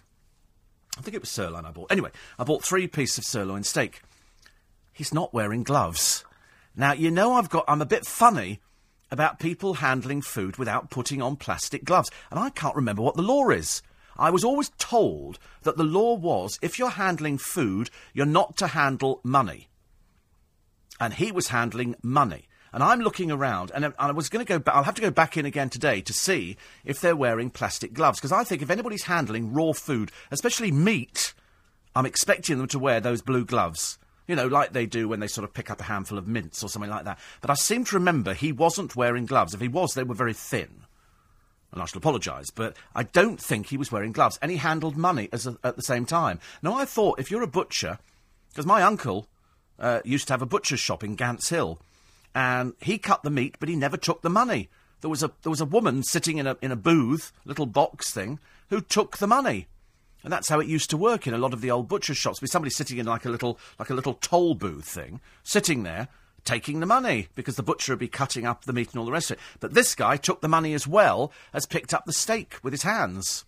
I think it was sirloin I bought. Anyway, I bought three pieces of sirloin steak. He's not wearing gloves. Now, you know I've got I'm a bit funny about people handling food without putting on plastic gloves, and I can't remember what the law is. I was always told that the law was if you're handling food, you're not to handle money. And he was handling money. And I'm looking around, and I was going to go. Ba- I'll have to go back in again today to see if they're wearing plastic gloves because I think if anybody's handling raw food, especially meat, I'm expecting them to wear those blue gloves. You know, like they do when they sort of pick up a handful of mints or something like that. But I seem to remember he wasn't wearing gloves. If he was, they were very thin. And I shall apologise, but I don't think he was wearing gloves. And he handled money a, at the same time. Now, I thought if you're a butcher, because my uncle uh, used to have a butcher's shop in Gants Hill and he cut the meat, but he never took the money. There was a there was a woman sitting in a in a booth, little box thing, who took the money. And that's how it used to work in a lot of the old butcher shops. With somebody sitting in like a little like a little toll booth thing, sitting there, taking the money, because the butcher would be cutting up the meat and all the rest of it. But this guy took the money as well as picked up the steak with his hands.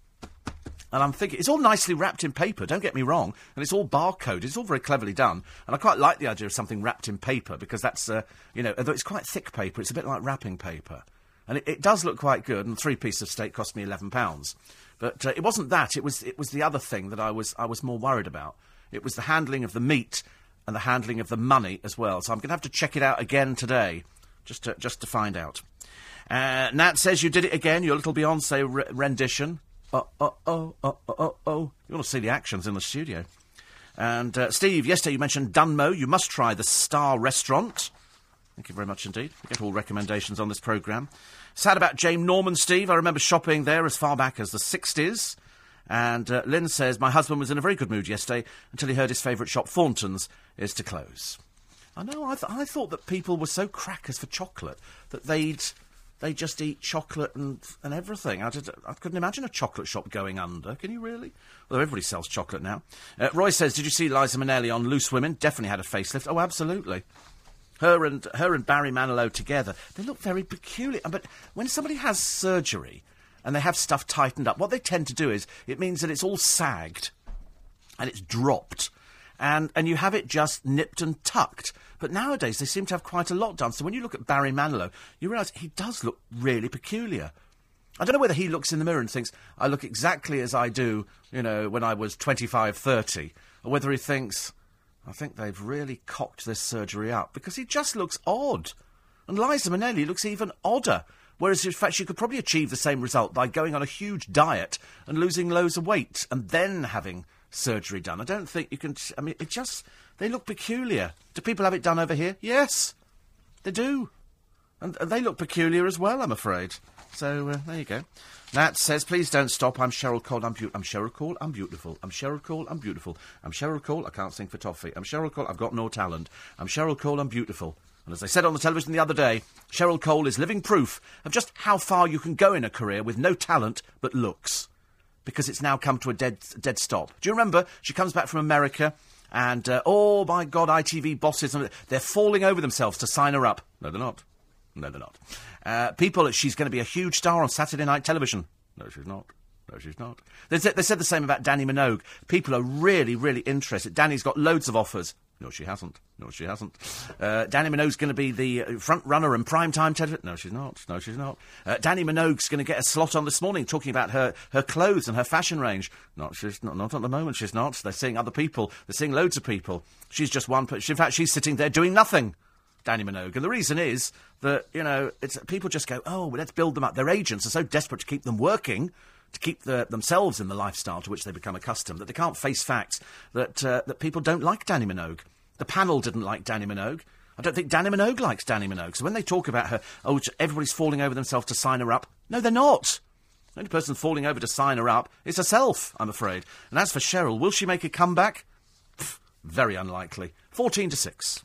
And I'm thinking, it's all nicely wrapped in paper, don't get me wrong, and it's all barcoded, it's all very cleverly done. And I quite like the idea of something wrapped in paper because that's, uh, you know, although it's quite thick paper, it's a bit like wrapping paper. and it, it does look quite good. And three pieces of steak cost me eleven pounds, but uh, it wasn't that. It was it was the other thing that I was I was more worried about. It was the handling of the meat and the handling of the money as well. So I'm going to have to check it out again today, just to just to find out. Uh, Nat says you did it again. Your little Beyonce re- rendition. Oh oh oh oh oh oh! You want to see the actions in the studio. And uh, Steve, yesterday you mentioned Dunmow. You must try the Star Restaurant. Thank you very much indeed. We get all recommendations on this programme. Sad about Jane Norman, Steve. I remember shopping there as far back as the 60s. And uh, Lynn says, My husband was in a very good mood yesterday until he heard his favourite shop, Thornton's, is to close. I know, I, th- I thought that people were so crackers for chocolate that they'd they just eat chocolate and and everything. I, did, I couldn't imagine a chocolate shop going under. Can you really? Although everybody sells chocolate now. Uh, Roy says, "Did you see Liza Minnelli on Loose Women? Definitely had a facelift. Oh, absolutely. Her and her and Barry Manilow together. They look very peculiar. But when somebody has surgery and they have stuff tightened up, what they tend to do is it means that it's all sagged and it's dropped and and you have it just nipped and tucked. But nowadays they seem to have quite a lot done. So when you look at Barry Manilow, you realise he does look really peculiar. I don't know whether he looks in the mirror and thinks I look exactly as I do, you know, when I was 25, 30, or whether he thinks I think they've really cocked this surgery up because he just looks odd. And Liza Minnelli looks even odder. Whereas, in fact, she could probably achieve the same result by going on a huge diet and losing loads of weight and then having surgery done. I don't think you can. I mean, it just. They look peculiar. Do people have it done over here? Yes. They do. And, they look peculiar as well, I'm afraid. So, uh, there you go. Nat says, please don't stop. I'm Cheryl Cole. I'm, I'm Cheryl Cole. I'm beautiful. I'm Cheryl Cole. I'm beautiful. I'm Cheryl Cole. I can't sing for toffee. I'm Cheryl Cole. I've got no talent. I'm Cheryl Cole. I'm beautiful. And as I said on the television the other day, Cheryl Cole is living proof of just how far you can go in a career with no talent but looks because it's now come to a dead, dead stop. Do you remember? She comes back from America and, uh, oh my God, ITV bosses, they're falling over themselves to sign her up. No, they're not. No, they're not. Uh, people, she's going to be a huge star on Saturday night television. No, she's not. No, she's not. They, they said the same about Dannii Minogue. People are really, really interested. Dannii's got loads of offers. No, she hasn't. No, she hasn't. Uh, Dannii Minogue's going to be the uh, front runner and prime time television. No, she's not. No, she's not. Uh, Dannii Minogue's going to get a slot on this morning talking about her, her clothes and her fashion range. Not, she's not, not at the moment. She's not. They're seeing other people. They're seeing loads of people. She's just one. In fact, she's sitting there doing nothing. Dannii Minogue. And the reason is that, you know, it's, people just go, oh, well, let's build them up. Their agents are so desperate to keep them working to keep the, themselves in the lifestyle to which they become accustomed, that they can't face facts that, uh, that people don't like Dannii Minogue. The panel didn't like Dannii Minogue. I don't think Dannii Minogue likes Dannii Minogue. So when they talk about her, oh, everybody's falling over themselves to sign her up. No, they're not. The only person falling over to sign her up is herself, I'm afraid. And as for Cheryl, will she make a comeback? Very unlikely. 14 to 6.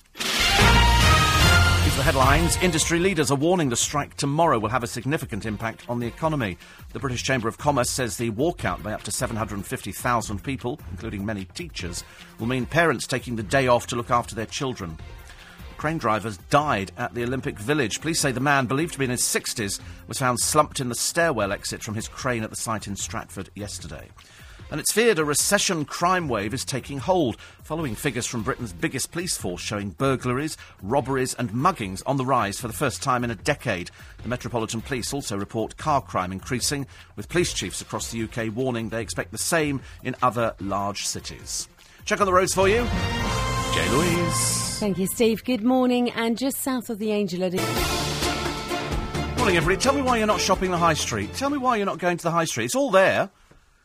The headlines. Industry leaders are warning the strike tomorrow will have a significant impact on the economy. The British Chamber of Commerce says the walkout by up to 750,000 people, including many teachers, will mean parents taking the day off to look after their children. Crane drivers died at the Olympic Village. Police say the man, believed to be in his 60s, was found slumped in the stairwell exit from his crane at the site in Stratford yesterday and it's feared a recession crime wave is taking hold, following figures from Britain's biggest police force showing burglaries, robberies, and muggings on the rise for the first time in a decade. The Metropolitan Police also report car crime increasing, with police chiefs across the UK warning they expect the same in other large cities. Check on the roads for you. Jay Louise. Thank you, Steve. Good morning. And just south of the Angel Morning, everybody. Tell me why you're not shopping the high street. Tell me why you're not going to the high street. It's all there.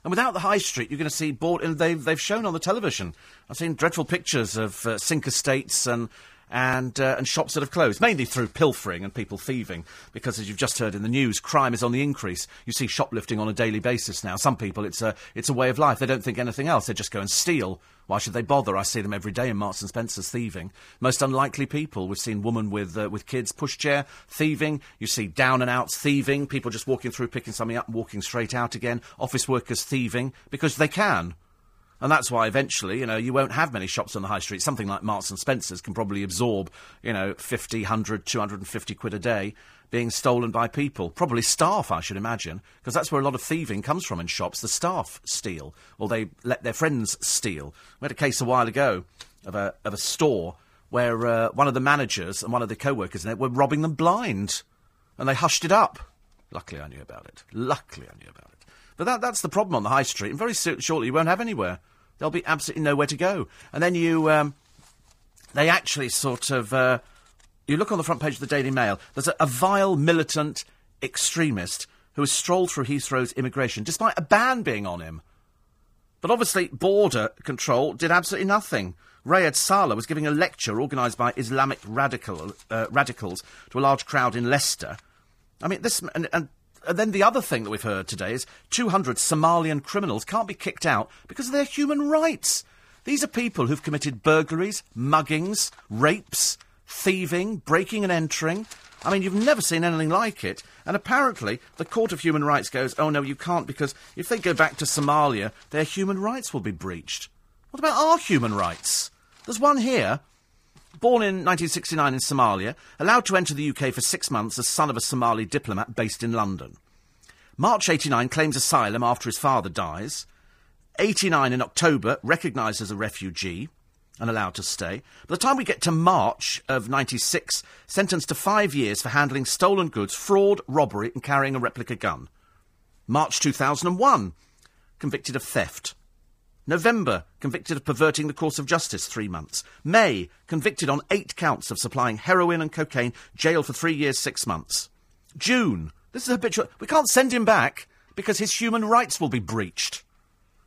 And without the high street, you're going to see bought. And they've they've shown on the television. I've seen dreadful pictures of uh, sink estates and and uh, and shops that have closed, mainly through pilfering and people thieving. Because as you've just heard in the news, crime is on the increase. You see shoplifting on a daily basis now. Some people, it's a it's a way of life. They don't think anything else. They just go and steal. Why should they bother? I see them every day in Marks and Spencer's thieving. Most unlikely people. We've seen women with uh, with kids pushchair thieving. You see down and outs thieving. People just walking through, picking something up, and walking straight out again. Office workers thieving because they can. And that's why eventually, you know, you won't have many shops on the high street. Something like Marks and Spencer's can probably absorb, you know, 50, 100, 250 quid a day being stolen by people. Probably staff, I should imagine, because that's where a lot of thieving comes from in shops. The staff steal, or they let their friends steal. We had a case a while ago of a, of a store where uh, one of the managers and one of the co workers in it were robbing them blind. and they hushed it up. Luckily, I knew about it. Luckily, I knew about it. But that, that's the problem on the high street, and very so- shortly you won't have anywhere. There'll be absolutely nowhere to go. And then you, um, they actually sort of, uh, you look on the front page of the Daily Mail, there's a, a vile militant extremist who has strolled through Heathrow's immigration, despite a ban being on him. But obviously, border control did absolutely nothing. Raed Salah was giving a lecture organised by Islamic radical, uh, radicals to a large crowd in Leicester. I mean, this. And, and, and then the other thing that we've heard today is 200 Somalian criminals can't be kicked out because of their human rights. These are people who've committed burglaries, muggings, rapes, thieving, breaking and entering. I mean, you've never seen anything like it. And apparently, the Court of Human Rights goes, oh no, you can't because if they go back to Somalia, their human rights will be breached. What about our human rights? There's one here, born in 1969 in Somalia, allowed to enter the UK for six months as son of a Somali diplomat based in London. March 89 claims asylum after his father dies. 89 in October, recognised as a refugee and allowed to stay. By the time we get to March of 96, sentenced to five years for handling stolen goods, fraud, robbery, and carrying a replica gun. March 2001, convicted of theft. November, convicted of perverting the course of justice, three months. May, convicted on eight counts of supplying heroin and cocaine, jail for three years, six months. June, this is habitual. We can't send him back because his human rights will be breached.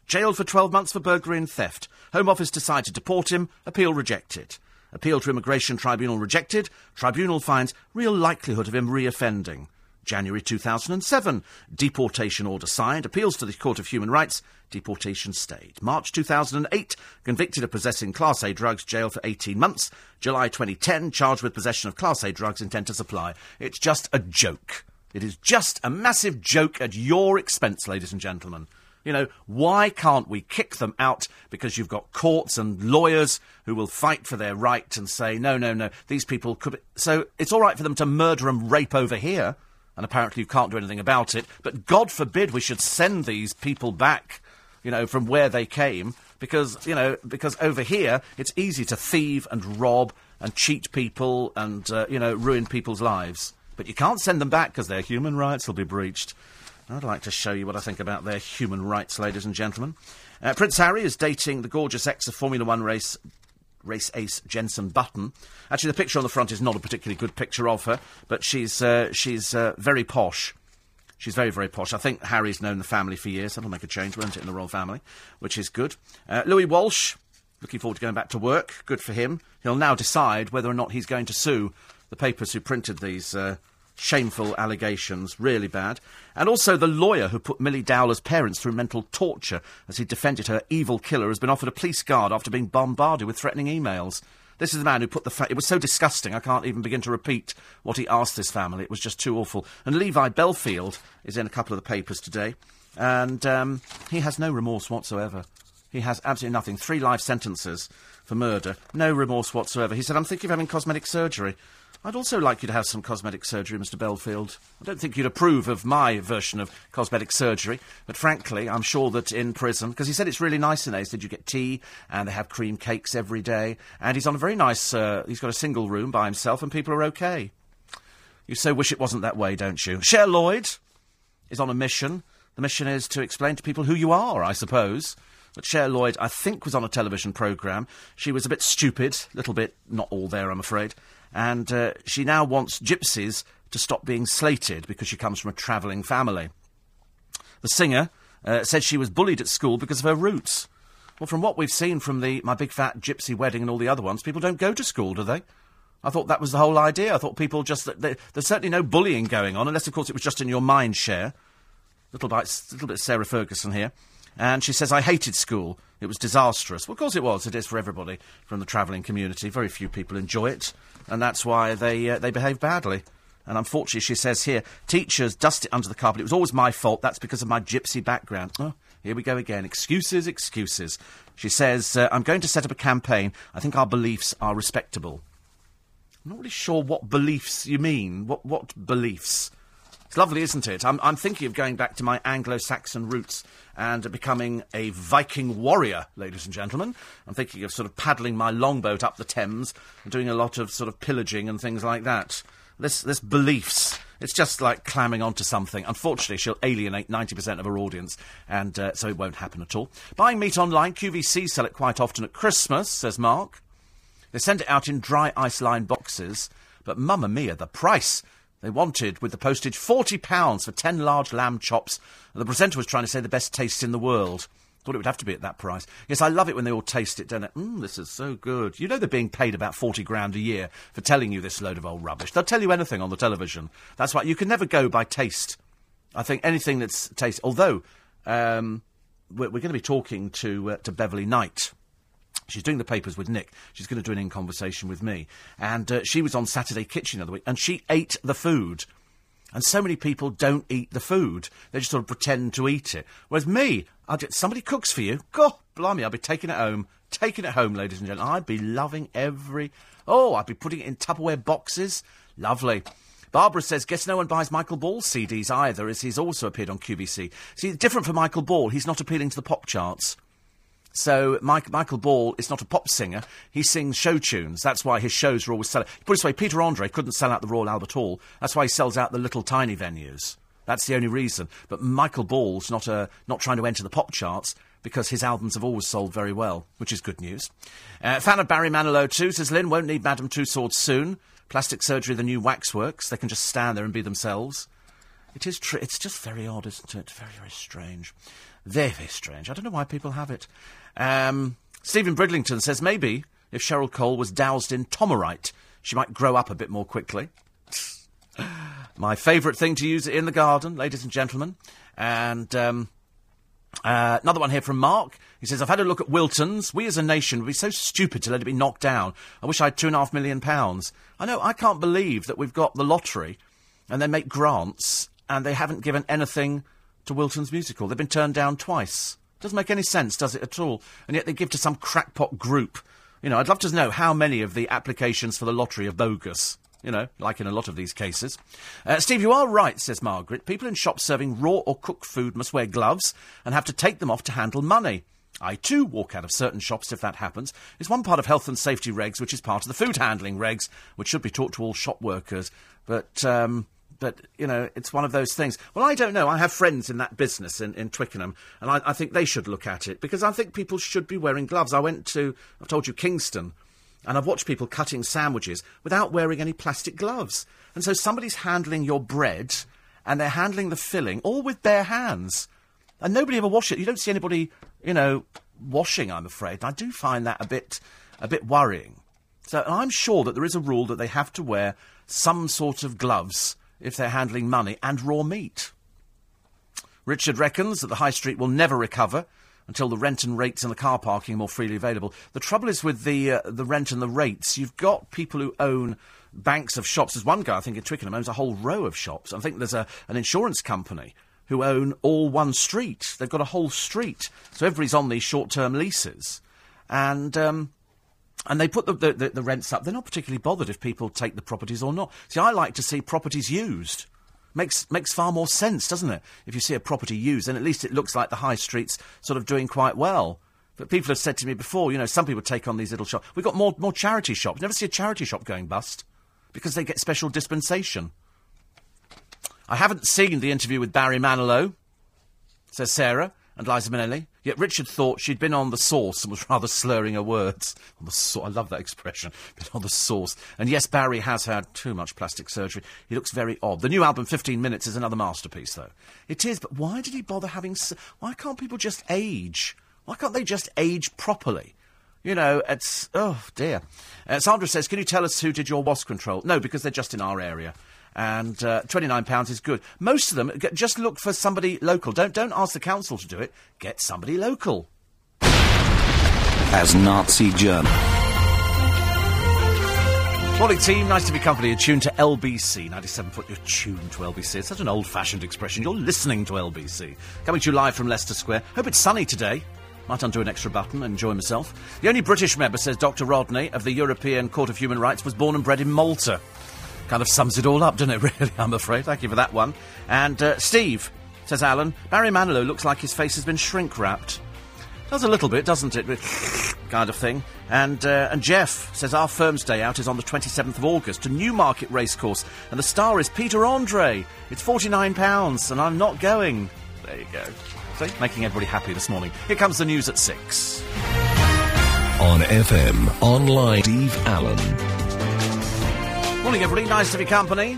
Jailed for 12 months for burglary and theft. Home Office decided to deport him. Appeal rejected. Appeal to Immigration Tribunal rejected. Tribunal finds real likelihood of him reoffending. January 2007. Deportation order signed. Appeals to the Court of Human Rights. Deportation stayed. March 2008. Convicted of possessing Class A drugs. Jail for 18 months. July 2010. Charged with possession of Class A drugs. Intent to supply. It's just a joke. It is just a massive joke at your expense, ladies and gentlemen. You know, why can't we kick them out because you've got courts and lawyers who will fight for their right and say, no, no, no, these people could. Be... So it's all right for them to murder and rape over here, and apparently you can't do anything about it, but God forbid we should send these people back, you know, from where they came, because, you know, because over here it's easy to thieve and rob and cheat people and, uh, you know, ruin people's lives. But you can't send them back because their human rights will be breached. I'd like to show you what I think about their human rights, ladies and gentlemen. Uh, Prince Harry is dating the gorgeous ex of Formula One race race ace Jenson Button. Actually, the picture on the front is not a particularly good picture of her, but she's uh, she's uh, very posh. She's very, very posh. I think Harry's known the family for years. That'll make a change, won't it, in the royal family, which is good. Uh, Louis Walsh, looking forward to going back to work. Good for him. He'll now decide whether or not he's going to sue the papers who printed these uh, Shameful allegations, really bad. And also the lawyer who put Milly Dowler's parents through mental torture as he defended her evil killer has been offered a police guard after being bombarded with threatening emails. This is the man who put the. Fa- it was so disgusting, I can't even begin to repeat what he asked this family. It was just too awful. And Levi Bellfield is in a couple of the papers today, and um, he has no remorse whatsoever. He has absolutely nothing. Three life sentences for murder, no remorse whatsoever. He said, I'm thinking of having cosmetic surgery. I'd also like you to have some cosmetic surgery, Mr. Bellfield. I don't think you'd approve of my version of cosmetic surgery, but frankly, I'm sure that in prison, because he said it's really nice in there. He said you get tea and they have cream cakes every day, and he's on a very nice. Uh, he's got a single room by himself, and people are okay. You so wish it wasn't that way, don't you? Cher Lloyd is on a mission. The mission is to explain to people who you are, I suppose. But Cher Lloyd, I think, was on a television programme. She was a bit stupid, a little bit, not all there, I'm afraid and uh, she now wants gypsies to stop being slated because she comes from a travelling family. The singer uh, said she was bullied at school because of her roots. Well, from what we've seen from the My Big Fat Gypsy Wedding and all the other ones, people don't go to school, do they? I thought that was the whole idea. I thought people just. They, there's certainly no bullying going on, unless, of course, it was just in your mind Cher. Little bit, little bit Sarah Ferguson here. And she says, I hated school. It was disastrous. Well, of course it was. It is for everybody from the travelling community. Very few people enjoy it, and that's why they, uh, they behave badly. And unfortunately, she says here, teachers dust it under the carpet. It was always my fault. That's because of my gypsy background. Oh, here we go again. Excuses, excuses. She says, uh, I'm going to set up a campaign. I think our beliefs are respectable. I'm not really sure what beliefs you mean. What, what beliefs? It's lovely, isn't it? I'm, I'm thinking of going back to my Anglo Saxon roots and becoming a Viking warrior, ladies and gentlemen. I'm thinking of sort of paddling my longboat up the Thames and doing a lot of sort of pillaging and things like that. This, this beliefs It's just like clamming onto something. Unfortunately, she'll alienate 90% of her audience, and uh, so it won't happen at all. Buying meat online, QVC sell it quite often at Christmas, says Mark. They send it out in dry ice lined boxes, but mamma mia, the price! They wanted, with the postage, £40 for 10 large lamb chops, and the presenter was trying to say the best taste in the world. Thought it would have to be at that price. Yes, I love it when they all taste it, don't it? Mmm, this is so good. You know they're being paid about 40 grand a year for telling you this load of old rubbish. They'll tell you anything on the television. That's why you can never go by taste. I think anything that's taste. Although, um, we're, we're going to be talking to, uh, to Beverly Knight. She's doing the papers with Nick. She's going to do an in conversation with me. And uh, she was on Saturday Kitchen the other week, and she ate the food. And so many people don't eat the food. They just sort of pretend to eat it. Whereas me, I'd get, somebody cooks for you. God, blimey, I'd be taking it home. Taking it home, ladies and gentlemen. I'd be loving every. Oh, I'd be putting it in Tupperware boxes. Lovely. Barbara says, guess no one buys Michael Ball's CDs either, as he's also appeared on QVC. See, it's different for Michael Ball, he's not appealing to the pop charts. So Mike, Michael Ball is not a pop singer. He sings show tunes. That's why his shows are always selling. Put it this way, Peter Andre couldn't sell out the Royal Albert Hall. That's why he sells out the little tiny venues. That's the only reason. But Michael Ball's not, uh, not trying to enter the pop charts because his albums have always sold very well, which is good news. Uh, fan of Barry Manilow too, says Lynn, won't need Madame Tussauds soon. Plastic surgery, the new waxworks. They can just stand there and be themselves. It is tr- it's just very odd, isn't it? Very, very strange. Very, very strange. I don't know why people have it. Um, Stephen Bridlington says maybe if Cheryl Cole was doused in Tomorite, she might grow up a bit more quickly. [LAUGHS] My favourite thing to use in the garden, ladies and gentlemen. And um, uh, another one here from Mark. He says, I've had a look at Wilton's. We as a nation would be so stupid to let it be knocked down. I wish I had two and a half million pounds. I know, I can't believe that we've got the lottery and they make grants and they haven't given anything to Wilton's musical. They've been turned down twice. Doesn't make any sense, does it at all? And yet they give to some crackpot group. You know, I'd love to know how many of the applications for the lottery are bogus. You know, like in a lot of these cases. Uh, Steve, you are right, says Margaret. People in shops serving raw or cooked food must wear gloves and have to take them off to handle money. I too walk out of certain shops if that happens. It's one part of health and safety regs, which is part of the food handling regs, which should be taught to all shop workers. But um, but you know, it's one of those things. Well, I don't know. I have friends in that business in, in Twickenham, and I, I think they should look at it because I think people should be wearing gloves. I went to, I've told you, Kingston, and I've watched people cutting sandwiches without wearing any plastic gloves. And so somebody's handling your bread, and they're handling the filling, all with bare hands, and nobody ever wash it. You don't see anybody, you know, washing. I'm afraid. I do find that a bit, a bit worrying. So I'm sure that there is a rule that they have to wear some sort of gloves if they're handling money and raw meat. Richard reckons that the high street will never recover until the rent and rates and the car parking are more freely available. The trouble is with the uh, the rent and the rates, you've got people who own banks of shops. There's one guy I think in Twickenham owns a whole row of shops. I think there's a, an insurance company who own all one street. They've got a whole street, so everybody's on these short-term leases, and um, and they put the, the, the, rents up. They're not particularly bothered if people take the properties or not. See, I like to see properties used. Makes, makes far more sense, doesn't it? If you see a property used, then at least it looks like the high street's sort of doing quite well. But people have said to me before, you know, some people take on these little shops. We've got more, more charity shops. Never see a charity shop going bust because they get special dispensation. I haven't seen the interview with Barry Manilow, says Sarah and Liza Minnelli. Yet Richard thought she'd been on the sauce and was [LAUGHS] rather slurring her words. On the sau- I love that expression. [LAUGHS] Been on the sauce. And yes, Barry has had too much plastic surgery. He looks very odd. The new album, 15 Minutes, is another masterpiece, though. It is, but why did he bother having... why can't people just age? Why can't they just age properly? You know, it's... Oh, dear. Uh, Sandra says, can you tell us who did your wasp control? No, because they're just in our area and uh, £29 is good. Most of them, g- just look for somebody local. Don't, don't ask the council to do it. Get somebody local. As Nazi German. Morning team, nice to be company. You're tuned to LBC 97 foot. You're tuned to LBC. It's such an old-fashioned expression. You're listening to LBC. Coming to you live from Leicester Square. Hope it's sunny today. Might undo an extra button and enjoy myself. The only British member, says Dr. Rodney of the European Court of Human Rights, was born and bred in Malta. Kind of sums it all up, doesn't it, [LAUGHS] really, I'm afraid. Thank you for that one. And uh, Steve, says Alan, Barry Manilow looks like his face has been shrink wrapped. Does a little bit, doesn't it? [LAUGHS] kind of thing. And uh, and Jeff says our firm's day out is on the 27th of August to Newmarket Racecourse, and the star is Peter Andre. It's 49 pounds, and I'm not going. There you go. See, making everybody happy this morning. Here comes the news at six. On FM, online, Steve Allen. Morning, everybody. Nice to be company.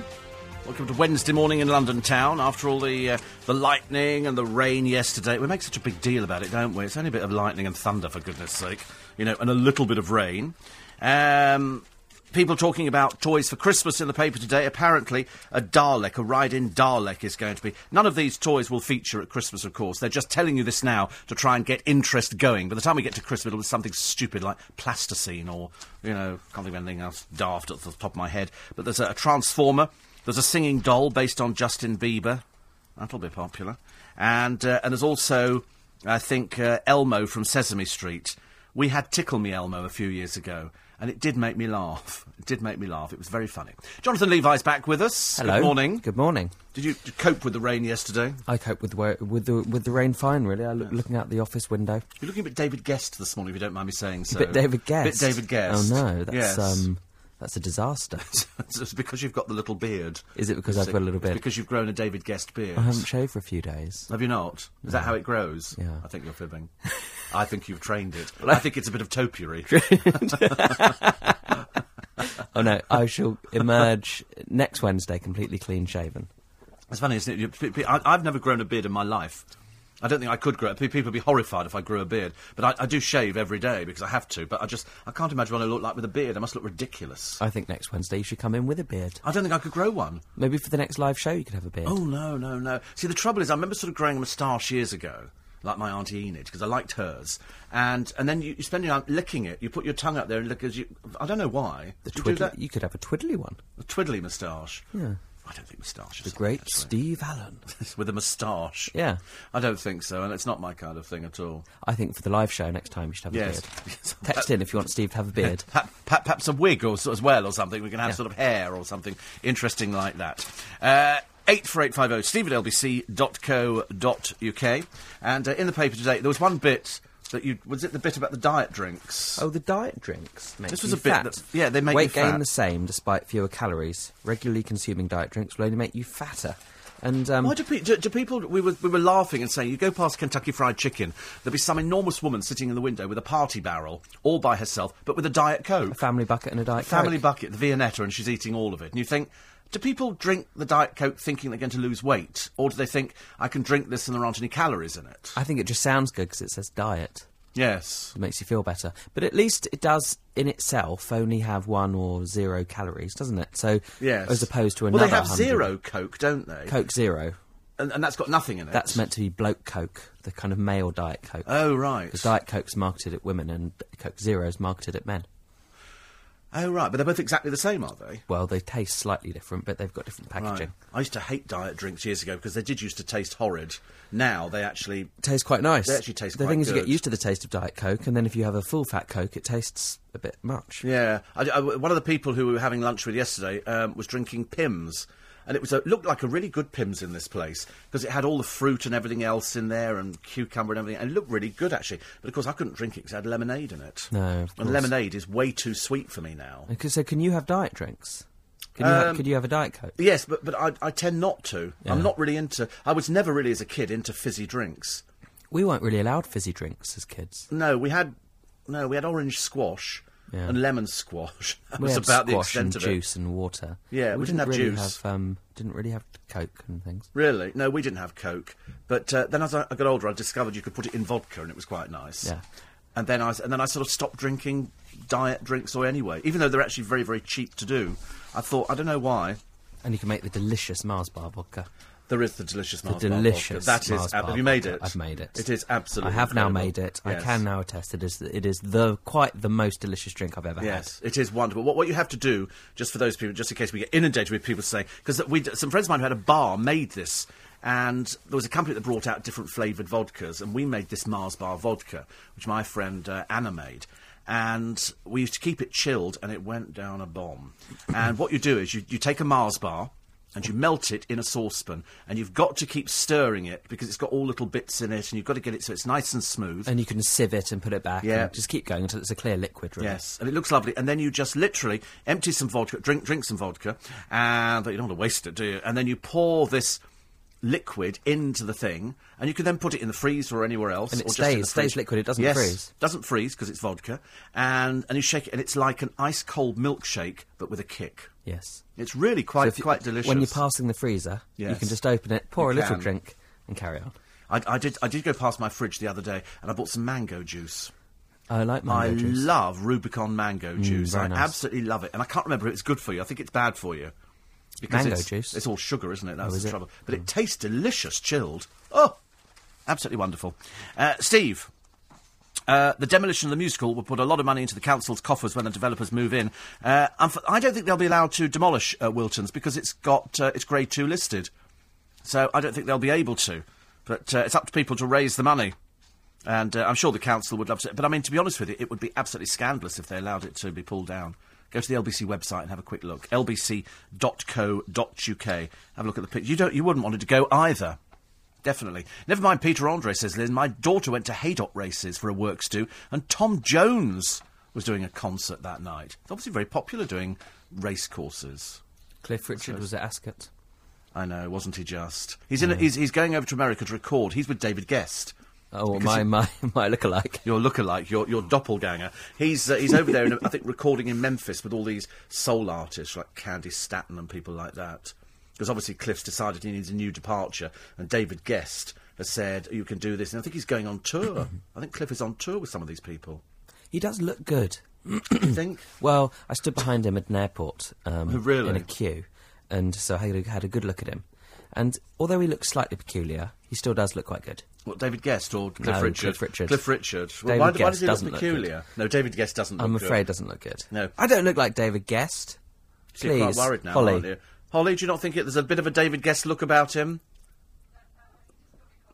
Welcome to Wednesday morning in London town. After all the uh, the lightning and the rain yesterday, we make such a big deal about it, don't we? It's only a bit of lightning and thunder, for goodness' sake, you know, and a little bit of rain. Um, people talking about toys for Christmas in the paper today. Apparently, a Dalek, a ride-in Dalek, is going to be. None of these toys will feature at Christmas, of course. They're just telling you this now to try and get interest going. By the time we get to Christmas, it'll be something stupid like plasticine or, you know, can't think of anything else daft at the top of my head. But there's a, a transformer. There's a singing doll based on Justin Bieber. That'll be popular. And uh, and there's also, I think, uh, Elmo from Sesame Street. We had Tickle Me Elmo a few years ago, and it did make me laugh. It did make me laugh. It was very funny. Jonathan Levi's back with us. Hello. Good morning. Good morning. Did you cope with the rain yesterday? I cope with the with the with the rain fine. Really, I look looking out the office window. You're looking a bit David Gest this morning, if you don't mind me saying so. bit David Gest. Bit David Gest. Oh no, that's yes. um, that's a disaster. [LAUGHS] it's because you've got the little beard. Is it because I've got a little It's beard? because you've grown a David Gest beard. I haven't shaved for a few days. Have you not? Is that how it grows? Yeah. I think you're fibbing. [LAUGHS] I think you've trained it. I think it's a bit of topiary. [LAUGHS] Oh no, I shall emerge next Wednesday completely clean shaven. It's funny, isn't it? You- pe- pe- I, I've never grown a beard in my life. I don't think I could grow People would be horrified if I grew a beard. But I, I do shave every day because I have to. But I just, I can't imagine what I look like with a beard. I must look ridiculous. I think next Wednesday you should come in with a beard. I don't think I could grow one. Maybe for the next live show you could have a beard. Oh, no, no, no. See, the trouble is, I remember sort of growing a moustache years ago, like my Auntie Enid, because I liked hers. And and then you, you spend your time licking it. You put your tongue up there and lick as you. I don't know why. the you twiddly, you could have a twiddly one. A twiddly moustache. Yeah. I don't think moustache is The great actually. Steve Allen. [LAUGHS] with a moustache. Yeah. I don't think so, and it's not my kind of thing at all. I think for the live show next time you should have a beard. [LAUGHS] Text in if you want Steve to have a [LAUGHS] beard. Perhaps a wig or, as well, or something. We can have Yeah. sort of hair or something interesting like that. Uh, 84850 steve at lbc.co.uk. And uh, in the paper today, there was one bit that you. Was it the bit about the diet drinks? Oh, the diet drinks. Make This was a bit that- yeah, they make weight you gain the same despite fewer calories. Regularly consuming diet drinks will only make you fatter. And um, Why do, pe- do, do people? We were, we were laughing and saying, you go past Kentucky Fried Chicken, there'll be some enormous woman sitting in the window with a party barrel, all by herself, but with a Diet Coke. a family bucket and a diet family Coke. bucket, the Viennetta, and she's eating all of it. And you think, do people drink the Diet Coke thinking they're going to lose weight? Or do they think, I can drink this and there aren't any calories in it? I think it just sounds good because it says diet. Yes. It makes you feel better. But at least it does, in itself, only have one or zero calories, doesn't it? So, Yes. as opposed to another. Well, they have 100 zero Coke, don't they? Coke Zero. And, and that's got nothing in it. That's meant to be bloke Coke, the kind of male diet Coke. Oh, right. Because Diet Coke's marketed at women and Coke Zero's marketed at men. Oh, right. But they're both exactly the same, are they? Well, they taste slightly different, but they've got different Right. packaging. I used to hate diet drinks years ago because they did used to taste horrid. Now they actually taste quite nice. They actually taste The thing is, you get used to the taste of Diet Coke, and then if you have a full fat Coke, it tastes a bit much. Yeah, I, I- one of the people who we were having lunch with yesterday um, was drinking Pimm's, and it was a, looked like a really good Pimm's in this place because it had all the fruit and everything else in there, and cucumber and everything, and it looked really good actually. But of course, I couldn't drink it because it had lemonade in it. No, and lemonade is way too sweet for me now. Okay, so can you have diet drinks? Can you Um, could you have a Diet Coke? Yes, but but I, I tend not to. I'm not really into. I was never really as a kid into fizzy drinks. We weren't really allowed fizzy drinks as kids. No, we had no, we had orange squash Yeah. and lemon squash. That [LAUGHS] We was had about the squash extent and of juice and water. Yeah, we didn't have really juice. Have, um, didn't really have Coke and things. Really? No, we didn't have Coke. But uh, then as I, I got older, I discovered you could put it in vodka, and it was quite nice. Yeah. And then I and then I sort of stopped drinking diet drinks or anyway, even though they're actually very very cheap to do. I thought I don't know why. And you can make the delicious Mars bar vodka. There is the delicious Mars bar delicious vodka. That is. Ab- bar have you made vodka. it? I've made it. It is absolutely. I have now made it. Yes. I can now attest it is it is the quite the most delicious drink I've ever had. Yes, it is wonderful. What, what you have to do, just for those people, just in case we get inundated with people saying, because we some friends of mine who had a bar made this, and there was a company that brought out different flavoured vodkas, and we made this Mars Bar vodka, which my friend uh, Anna made. And we used to keep it chilled, and it went down a bomb. and what you do is you, you take a Mars bar, and you melt it in a saucepan, and you've got to keep stirring it because it's got all little bits in it, and you've got to get it so it's nice and smooth. And you can sieve it and put it back. Yeah. and just keep going until it's a clear liquid. Really. Yes, and it looks lovely. And then you just literally empty some vodka, drink drink some vodka, and you don't want to waste it, do you? And then you pour this liquid into the thing, and you can then put it in the freezer or anywhere else. And it or stays- stays liquid, it doesn't yes, freeze. Doesn't freeze because it's vodka, and and you shake it, and it's like an ice cold milkshake but with a kick. Yes. It's really quite you- quite delicious. When you're passing the freezer, you can just open it, pour You a little drink, and carry on. I, I did I did go past my fridge the other day, and I bought some mango juice. I like mango I juice. I love Rubicon mango juice. very I nice. absolutely love it, and I can't remember if it's good for you. I think it's bad for you. Because Mango it's, juice? It's all sugar, isn't it? That's Oh, is the it? trouble. But it tastes delicious, chilled. Oh, absolutely wonderful. Uh, Steve. Uh, the demolition of the musical will put a lot of money into the council's coffers when the developers move in. Uh, unf- I don't think they'll be allowed to demolish uh, Wilton's because it's got uh, it's Grade Two listed, so I don't think they'll be able to. But uh, it's up to people to raise the money. And I'm sure the council would love to. But I mean, to be honest with you, it would be absolutely scandalous if they allowed it to be pulled down. Go to the LBC website and have a quick look. lbc.co.uk. Have a look at the picture. You don't. You wouldn't want it to go either. Definitely. Never mind Peter Andre, says Lynn. My daughter went to Haydock races for a works do, and Tom Jones was doing a concert that night. He's obviously very popular doing race courses. Cliff Richard was at Ascot. I know, wasn't he just? He's in. A, he's, he's going over to America to record. He's with David Gest. Oh, my, my, [LAUGHS] my lookalike. your lookalike, your your doppelganger. He's uh, he's over there, in, I think, recording in Memphis with all these soul artists like Candy Staton and people like that. Because obviously Cliff's decided he needs a new departure, and David Gest has said you can do this. And I think he's going on tour. [LAUGHS] I think Cliff is on tour with some of these people. He does look good. you think? [CLEARS THROAT] Well, I stood behind him at an airport um, Oh, really? in a queue, and so I had a, good look at him. And although he looks slightly peculiar, he still does look quite good. What David Gest or Cliff No, Richard? Cliff Richard. Cliff Richard. Well, David why, why does he look doesn't look good. peculiar? no, David Gest doesn't. Look. I'm afraid good. doesn't look good. No. I don't look like David Gest. So You're quite Please, worried now, Holly. Holly, do you not think it, there's a bit of a David Gest look about him?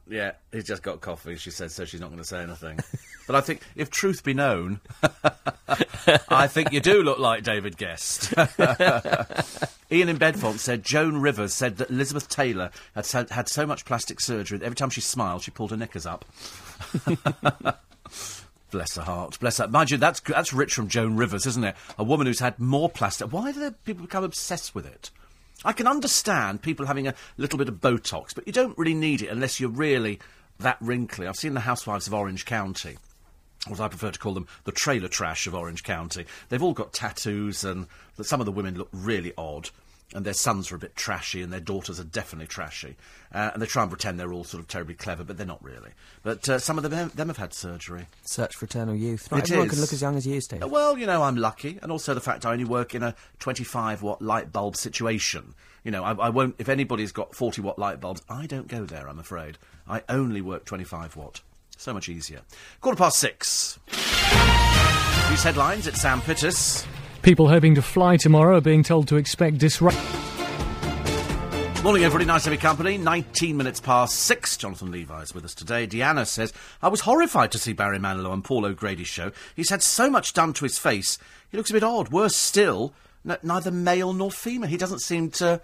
Yeah, he's just got coffee, she says, so she's not going to say anything. [LAUGHS] but I think, if truth be known, [LAUGHS] I think you do look like David Gest. [LAUGHS] Ian in Bedfont said Joan Rivers said that Elizabeth Taylor had, had, had so much plastic surgery that every time she smiled, she pulled her knickers up. Bless her heart. Bless her. Mind you, that's that's rich from Joan Rivers, isn't it? A woman who's had more plastic. Why do people become obsessed with it? I can understand people having a little bit of Botox, but you don't really need it unless you're really that wrinkly. I've seen the Housewives of Orange County. Or as I prefer to call them, the trailer trash of Orange County. They've all got tattoos, and some of the women look really odd. And their sons are a bit trashy, and their daughters are definitely trashy. Uh, and they try and pretend they're all sort of terribly clever, but they're not really. But uh, some of them, them have had surgery. Search for eternal youth. Not It everyone is. can look as young as you, Steve. Uh, Well, you know, I'm lucky, and also the fact I only work in a 25 watt light bulb situation. You know, I, I won't. If anybody's got 40 watt light bulbs, I don't go there. I'm afraid. I only work 25 watt. So much easier. Quarter past six. News headlines. It's Sam Pittis. People hoping to fly tomorrow are being told to expect disruption. Morning, everybody. Nice to have company. 19 minutes past six. Jonathan Levi is with us today. Deanna says, I was horrified to see Barry Manilow on Paul O'Grady's show. He's had so much done to his face. He looks a bit odd. Worse still, neither male nor female. He doesn't seem to.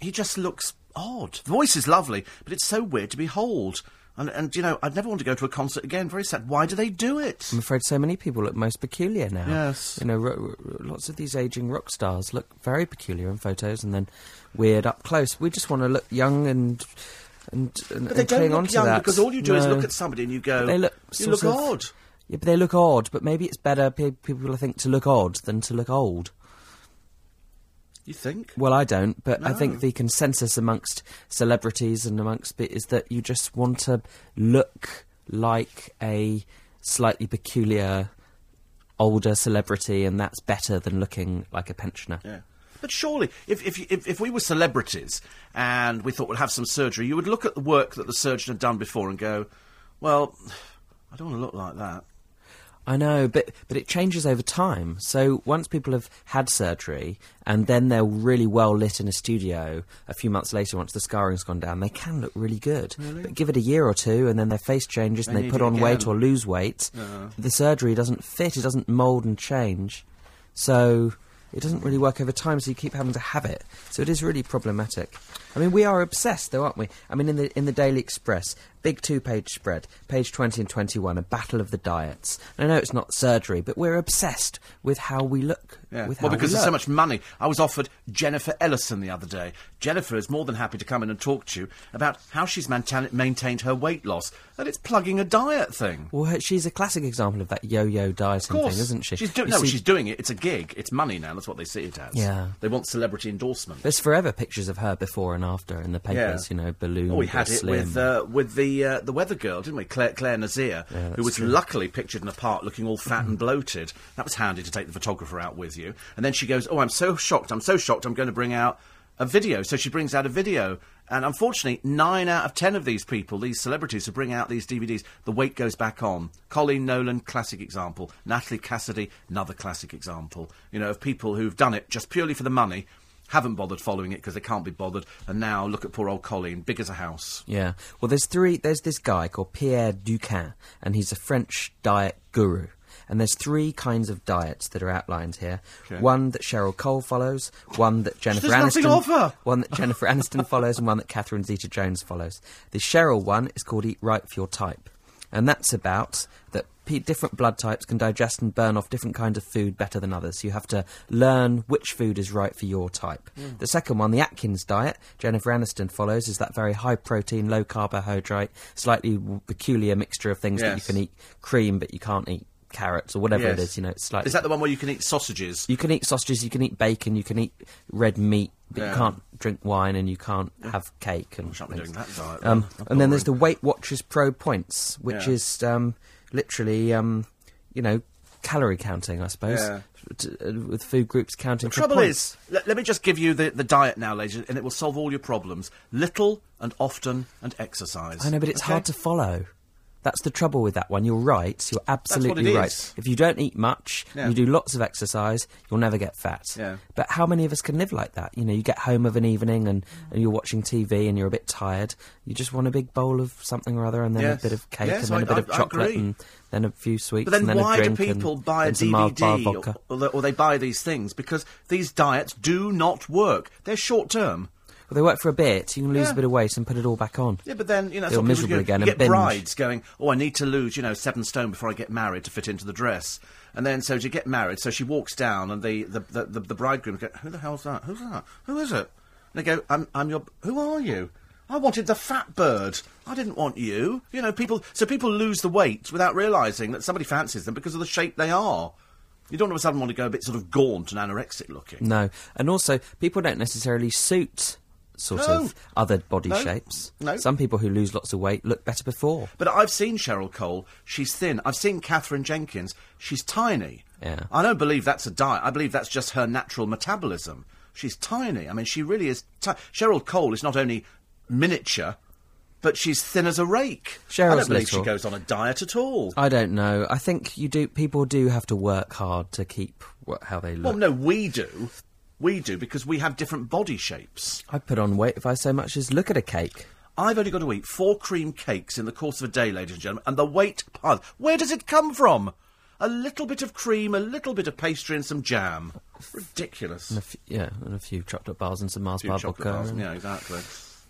He just looks odd. The voice is lovely, but it's so weird to behold. And, and you know, I'd never want to go to a concert again. Very sad. Why do they do it? I'm afraid so many people look most peculiar now. Yes. You know, ro- ro- lots of these aging rock stars look very peculiar in photos and then weird up close. We just want to look young and and, and, But they and don't cling look on to young that. because all you do is look at somebody and you go, They look you look of- odd. Yeah, but they look odd. But maybe it's better pe- people think to look odd than to look old. You think? Well, I don't, but I think the consensus amongst celebrities and amongst is that you just want to look like a slightly peculiar older celebrity, and that's better than looking like a pensioner. Yeah. But surely, if, if, if, if we were celebrities and we thought we'd have some surgery, you would look at the work that the surgeon had done before and go, well, I don't want to look like that. I know, but but it changes over time. So once people have had surgery and then they're really well lit in a studio, a few months later, once the scarring's gone down, they can look really good. But give it a year or two, and then their face changes, and They they put on weight or lose weight. The surgery doesn't fit; it doesn't mould and change. So it doesn't really work over time, so you keep having to have it. So it is really problematic. I mean, we are obsessed, though, aren't we? I mean, in the in the Daily Express, big two-page spread, page twenty and twenty-one, a battle of the diets. And I know it's not surgery, but we're obsessed with how we look. Yeah. With Well, because we there's so much money. I was offered Jennifer Ellison the other day. Jennifer is more than happy to come in and talk to you about how she's maintain- maintained her weight loss, and it's plugging a diet thing. Well, her- she's a classic example of that yo-yo dieting thing, isn't she? She's doing You no, see- she's doing it. It's a gig. It's money now. That's what they see it as. Yeah. They want celebrity endorsement. There's forever pictures of her before and after in the papers, you know, balloon. Oh, we had it slim. with uh, with the uh, the weather girl, didn't we? Clare, Clare Nasir, who was true. luckily pictured in a park looking all fat and bloated. That was handy to take the photographer out with you. And then she goes, "Oh, I'm so shocked! I'm so shocked! I'm going to bring out a video." So she brings out a video. And unfortunately, nine out of ten of these people, these celebrities who bring out these DVDs, the weight goes back on. Coleen Nolan, classic example. Natalie Cassidy, another classic example. You know, of people who've done it just purely for the money, haven't bothered following it because they can't be bothered, and now look at poor old Coleen, big as a house. Yeah. Well, there's three. There's this guy called Pierre Dukan, and he's a French diet guru. And there's three kinds of diets that are outlined here. Okay. One that Cheryl Cole follows, one that Jennifer Aniston, one that Jennifer Aniston [LAUGHS] follows, and one that Catherine Zeta-Jones follows. The Cheryl one is called Eat Right for Your Type, and that's about that different blood types can digest and burn off different kinds of food better than others. So you have to learn which food is right for your type. Hmm. The second one, the Atkins diet, Jennifer Aniston follows, is that very high protein, low carbohydrate, slightly peculiar mixture of things that you can eat cream, but you can't eat carrots or whatever it Yes. is. You know, it's slightly. Is that the one where you can eat sausages? You can eat sausages, you can eat bacon, you can eat red meat, but Yeah. you can't drink wine and you can't have cake and I shan't be things. doing that diet. Um, and then there's the. Weight Watchers Pro Points, which Yeah. is um, literally, um, you know, calorie counting, I suppose, Yeah. t- uh, with food groups counting. The trouble points. is, let, let me just give you the, the diet now, ladies, and it will solve all your problems. Little and often and exercise. I know, but it's Okay? hard to follow. That's the trouble with that one. You're right. You're absolutely right. is. If you don't eat much, Yeah. you do lots of exercise, you'll never get fat. Yeah. But how many of us can live like that? You know, you get home of an evening and, and you're watching TV and you're a bit tired. You just want a big bowl of something or other and then Yes. a bit of cake Yes, and then I- a bit I- of chocolate and then a few sweets But then and then why do drink and people buy a then some mild DVD or, or they buy these things? Because these diets do not work. They're short term. Well, they work for a bit. You can lose Yeah. a bit of weight and put it all back on. Yeah, but then you know, Feel miserable again You and get binge. brides going, "Oh, I need to lose, you know, seven stone before I get married to fit into the dress." And then, so she get married, so she walks down, and the the, the, the, the bridegroom go, "Who the hell's that? Who's that? Who is it?" And they go, "I'm I'm your. Who are you?" I wanted the fat bird. I didn't want you. You know, people. So people lose the weight without realising that somebody fancies them because of the shape they are. You don't all of a sudden want to go a bit sort of gaunt and anorexic looking. No, and also people don't necessarily suit sort No. of other body No. shapes. No. Some people who lose lots of weight look better before. But I've seen Cheryl Cole. She's thin. I've seen Katherine Jenkins. She's tiny. Yeah. I don't believe that's a diet. I believe that's just her natural metabolism. She's tiny. I mean, she really is. Ti- Cheryl Cole is not only miniature, but she's thin as a rake. I don't believe she goes on a diet at all. I don't know. I think you do. People do have to work hard to keep what, how they look. well, no, we do. We do because we have different body shapes. I put on weight if I so much as look at a cake. I've only got to eat four cream cakes in the course of a day, ladies and gentlemen, and the weight piles. Where does it come from? A little bit of cream, a little bit of pastry, and some jam. Ridiculous. And a f- yeah, and a few chocolate bars and some Mars bar vodka. and- Yeah, exactly.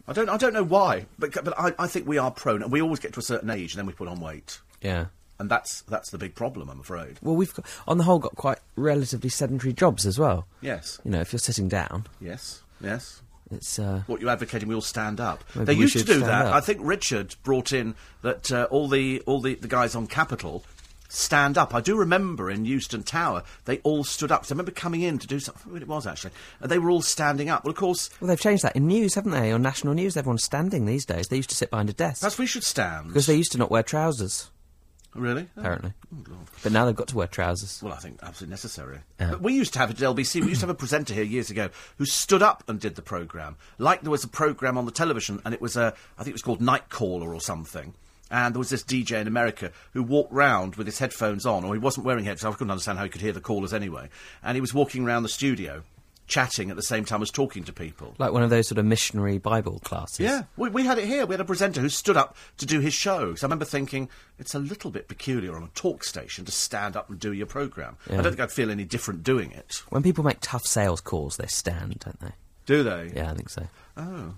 I don't, I don't know why, but but I, I think we are prone, and we always get to a certain age, and then we put on weight, yeah. And that's that's the big problem, I'm afraid. Well, we've got, on the whole got quite relatively sedentary jobs as well. Yes, You know, if you're sitting down, yes, yes. it's uh, What you're advocating, we all stand up. They used to do that. up. I think Richard brought in that uh, all the all the, the guys on Capital stand up. I do remember in Euston Tower they all stood up. So I remember coming in to do something. What it was actually, and they were all standing up. Well, of course, well, they've changed that in news, haven't they? On national news, everyone's standing these days. They used to sit behind a desk perhaps we should stand because they used to not wear trousers. Really. Oh. oh apparently. but now they've got to wear trousers. Well, I think absolutely necessary. Yeah. But we used to have it at LBC. We used to have a presenter here years ago who stood up and did the program. Like there was a program on the television, and it was a, I think it was called Night Caller or something. And there was this DJ in America who walked round with his headphones on, or he wasn't wearing headphones. I couldn't understand how he could hear the callers anyway. And he was walking around the studio. Chatting at the same time as talking to people. Like one of those sort of missionary Bible classes. Yeah, we, we had it here. We had a presenter who stood up to do his show. So I remember thinking, it's a little bit peculiar on a talk station to stand up and do your programme. I don't think I'd feel any different doing it. When people make tough sales calls, they stand, don't they? Do they? Yeah, I think so. Oh.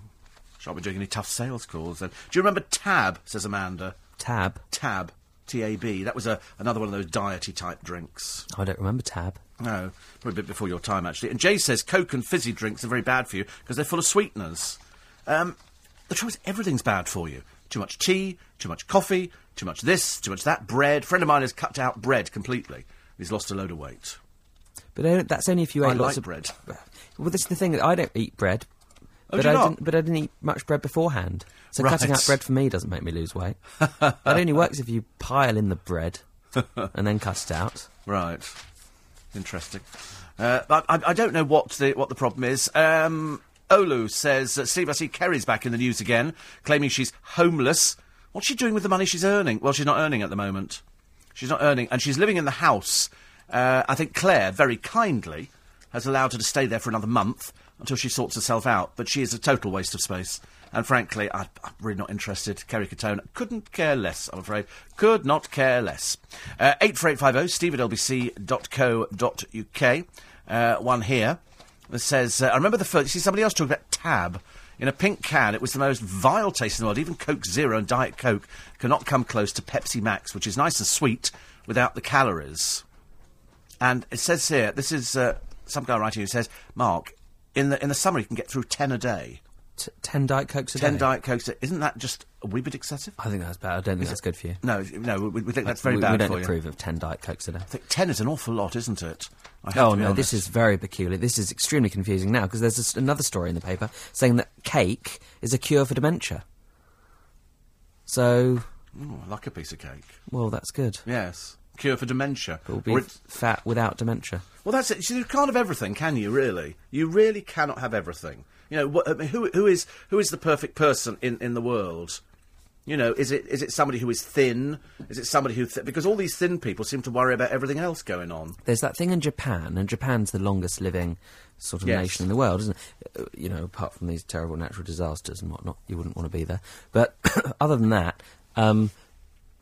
Shall I be doing any tough sales calls then? Do you remember Tab, says Amanda? Tab. Tab. T-A-B. That was a, another one of those diety type drinks. I don't remember Tab. No, probably a bit before your time, actually. And Jay says Coke and fizzy drinks are very bad for you because they're full of sweeteners. Um, the trouble is, everything's bad for you. Too much tea, too much coffee, too much this, too much that. Bread. A friend of mine has cut out bread completely. He's lost a load of weight. But I that's only if you I ate lots like of bread. [SIGHS] Well, this is the thing. I don't eat bread. Oh, but I not? didn't. But I didn't eat much bread beforehand. So Right. cutting out bread for me doesn't make me lose weight. [LAUGHS] that only works if you pile in the bread [LAUGHS] and then cut it out. Right. Interesting. Uh, I, I don't know what the what the problem is. Um, Olu says, uh, Steve, I see Kerry's back in the news again, claiming she's homeless. What's she doing with the money she's earning? Well, she's not earning at the moment. She's not earning, and she's living in the house. Uh, I think Claire, very kindly, has allowed her to stay there for another month until she sorts herself out. But she is a total waste of space. And frankly, I, I'm really not interested. Kerry Katona couldn't care less, I'm afraid. Could not care less. Uh, 84850 steve at lbc.co.uk. Uh, one here that says, uh, I remember the first, you see somebody else talking about tab. In a pink can, it was the most vile taste in the world. Even Coke Zero and Diet Coke cannot come close to Pepsi Max, which is nice and sweet without the calories. And it says here, this is uh, some guy writing who says, Mark, in the in the summer you can get through ten a day. T- ten diet cokes a Ten day. diet cokes. A, day isn't that just a wee bit excessive? I think that's bad. I don't think that's good for you. No, no, we, we think that's very we, bad we don't approve you. of ten diet cokes a day. I think ten is an awful lot, isn't it? Oh no, this is very peculiar. This is extremely confusing now because there's this, another story in the paper saying that cake is a cure for dementia. So, Ooh, I like a piece of cake. well, that's good. Yes, cure for dementia. It will be Or it's- fat without dementia. Well, that's it. You can't have everything, can you? Really, you really cannot have everything. You know, wh- I mean, who who is who is the perfect person in, in the world? You know, is it is it somebody who is thin? Is it somebody who th- because all these thin people seem to worry about everything else going on. There's that thing in Japan, and Japan's the longest living sort of Yes. nation in the world, isn't it? Uh, You know, apart from these terrible natural disasters and whatnot, you wouldn't want to be there. But [COUGHS] other than that, um,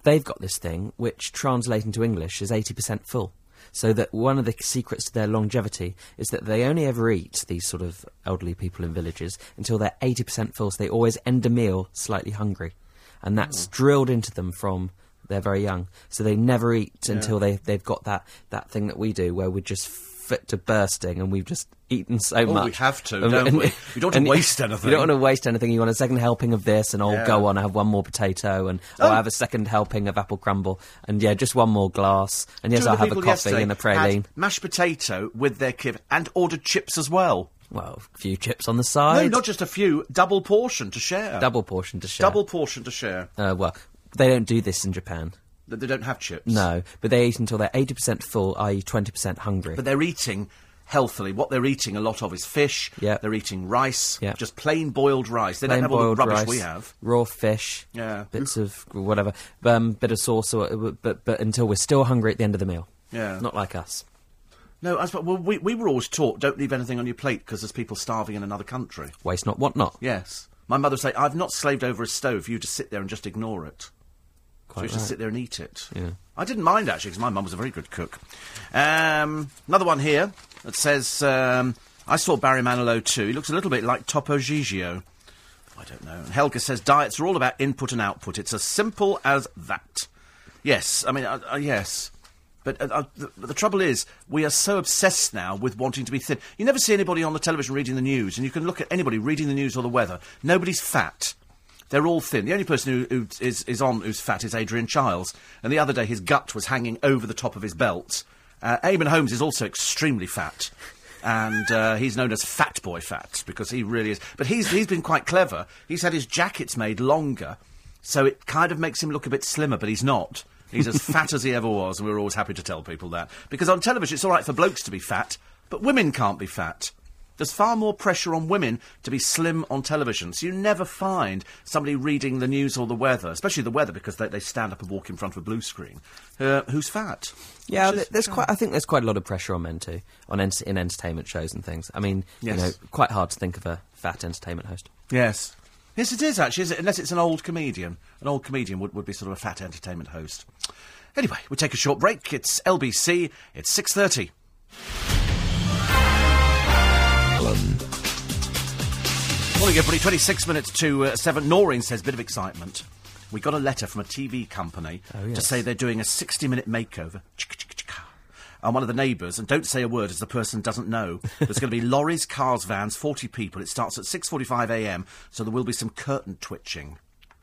they've got this thing which, translating to English, is 80% full. So that one of the secrets to their longevity is that they only ever eat these sort of elderly people in villages until they're 80% full. So they always end a meal slightly hungry, and that's mm. drilled into them from they're very young. So they never eat until they they've got that that thing that we do where we're just fit to bursting and we've just eaten so Oh, much. we have to, don't and- we? We don't want to waste anything. You don't [LAUGHS] want to waste anything. You want a second helping of this, and I'll Yeah. go on. I have one more potato, and Oh. I'll have a second helping of apple crumble, and yeah, just one more glass, and yes, I'll have a coffee and a had praline. mashed potato with their kid and ordered chips as well. Well, a few chips on the side. No, not just a few. Double portion to share. double portion to share. Double portion to share. Uh, well, they don't do this in Japan. They don't have chips. No, but they eat until they're eighty percent full, i.e., twenty percent hungry. But they're eating healthily. What they're eating a lot of is fish. Yeah. They're eating rice. Yeah. Just plain boiled rice. They Plain don't have all the rubbish rice, we have. raw fish, Yeah. bits of whatever, um, bit of sauce, or, but but until we're still hungry at the end of the meal. Yeah. not like us. No, as, well, we, we were always taught don't leave anything on your plate because there's people starving in another country. Waste not, want not. Yes. My mother would say, I've not slaved over a stove for you to sit there and just ignore it. Quite so you right. sit there and eat it. Yeah. I didn't mind actually because my mum was a very good cook. Um, another one here that says, um, I saw Barry Manilow too. He looks a little bit like Topo Gigio. I don't know. And Helga says diets are all about input and output. It's as simple as that. Yes, I mean, uh, uh, yes. But uh, uh, the, the trouble is, we are so obsessed now with wanting to be thin. You never see anybody on the television reading the news, and you can look at anybody reading the news or the weather. Nobody's fat. They're all thin. The only person who, who is, is on who's fat is Adrian Chiles. And the other day, his gut was hanging over the top of his belt. Uh, Eamonn Holmes is also extremely fat. And uh, he's known as Fat Boy Fat because he really is. But he's, he's been quite clever. He's had his jackets made longer, so it kind of makes him look a bit slimmer, but he's not. He's as fat as he ever was, and we're always happy to tell people that. Because on television, it's all right for blokes to be fat, but women can't be fat. There's far more pressure on women to be slim on television, so you never find somebody reading the news or the weather, especially the weather, because they, they stand up and walk in front of a blue screen, uh, who's fat. Yeah, is- th- there's quite. I think there's quite a lot of pressure on men too, on ent- in entertainment shows and things. I mean, Yes. you know, quite hard to think of a fat entertainment host. Yes. Yes, it is actually, is it? unless it's an old comedian. An old comedian would, would be sort of a fat entertainment host. Anyway, we'll take a short break. It's LBC. It's 6.30. Morning, everybody. 26 minutes to uh, 7. Noreen says, bit of excitement. We got a letter from a TV company Oh, to say they're doing a 60-minute makeover. Chicka, chicka, chicka. And one of the neighbours, and don't say a word as the person doesn't know. [LAUGHS] There's going to be lorries, cars, vans, 40 people. It starts at 6.45am, so there will be some curtain twitching.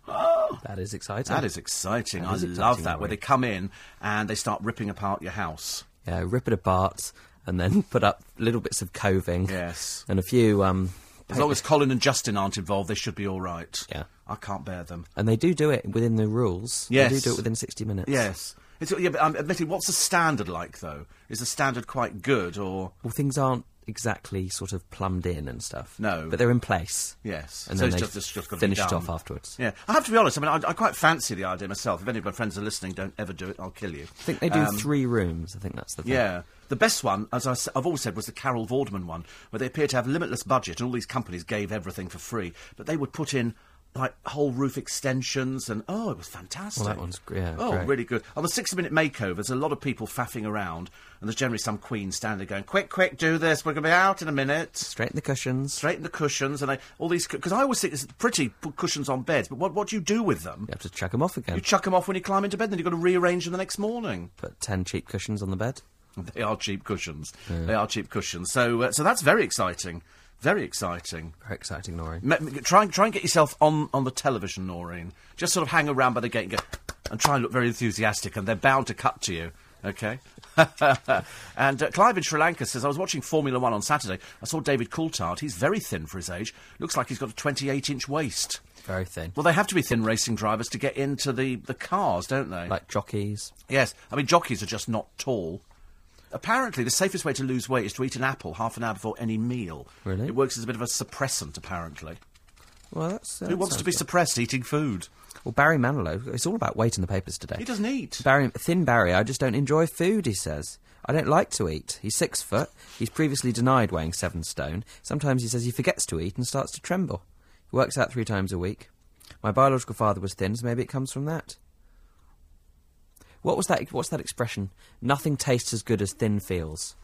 [GASPS] That is exciting. That is exciting. That I is love exciting, that, where they come in and they start ripping apart your house. Yeah, rip it apart and then [LAUGHS] put up little bits of coving. Yes. And a few. Um, As long as Colin and Justin aren't involved, they should be all right. Yeah. I can't bear them. and they do do it within the rules. Yes. They do do it within 60 minutes. Yes. It's, yeah, but I'm admitting, what's the standard like, though? Is the standard quite good, or... Well, things aren't exactly sort of plumbed in and stuff. No. But they're in place. Yes. And So then it's just- it's just gotta be finish it done. off afterwards. Yeah, I have to be honest. I mean, I, I quite fancy the idea myself. If any of my friends are listening, don't ever do it. I'll kill you. I think they do three rooms. I think that's the thing. Um, Yeah. The best one, as I've always said, was the Carol Vorderman one, where they appeared to have limitless budget and all these companies gave everything for free. But they would put in, like, whole roof extensions and, oh, it was fantastic. Well, that one's yeah, Oh, great. really good. On the 60 minute makeover, there's a lot of people faffing around, and there's generally some queen standing there going, quick, quick, do this, we're going to be out in a minute. Straighten the cushions. Straighten the cushions, and they, all these, because I always think it's pretty, put cushions on beds, but what, what do you do with them? You have to chuck them off again. You chuck them off when you climb into bed, then you've got to rearrange them the next morning. Put 10 cheap cushions on the bed. [LAUGHS] They are cheap cushions. They are cheap cushions. So, uh, so that's very exciting. Very exciting. Very exciting, Noreen. Me- try, and- try and get yourself on, on the television, Noreen. Just sort of hang around by the gate and go, and try and look very enthusiastic, and they're bound to cut to you. Okay. [LAUGHS] and uh, Clive in Sri Lanka says, I was watching Formula One on Saturday. I saw David Coulthard. He's very thin for his age. Looks like he's got a 28 inch waist. Very thin. Well, they have to be thin racing drivers to get into the, the cars, don't they? Like jockeys. Yes, I mean jockeys are just not tall. Apparently, the safest way to lose weight is to eat an apple half an hour before any meal. Really? It works as a bit of a suppressant, apparently. Well, that's. Uh, Who wants to be good. suppressed eating food? Well, Barry Manilow, it's all about weight in the papers today. He doesn't eat. Barry, thin Barry, I just don't enjoy food, he says. I don't like to eat. He's six foot. He's previously denied weighing seven stone. Sometimes he says he forgets to eat and starts to tremble. He works out three times a week. My biological father was thin, so maybe it comes from that. What was that? What's that expression? Nothing tastes as good as thin feels.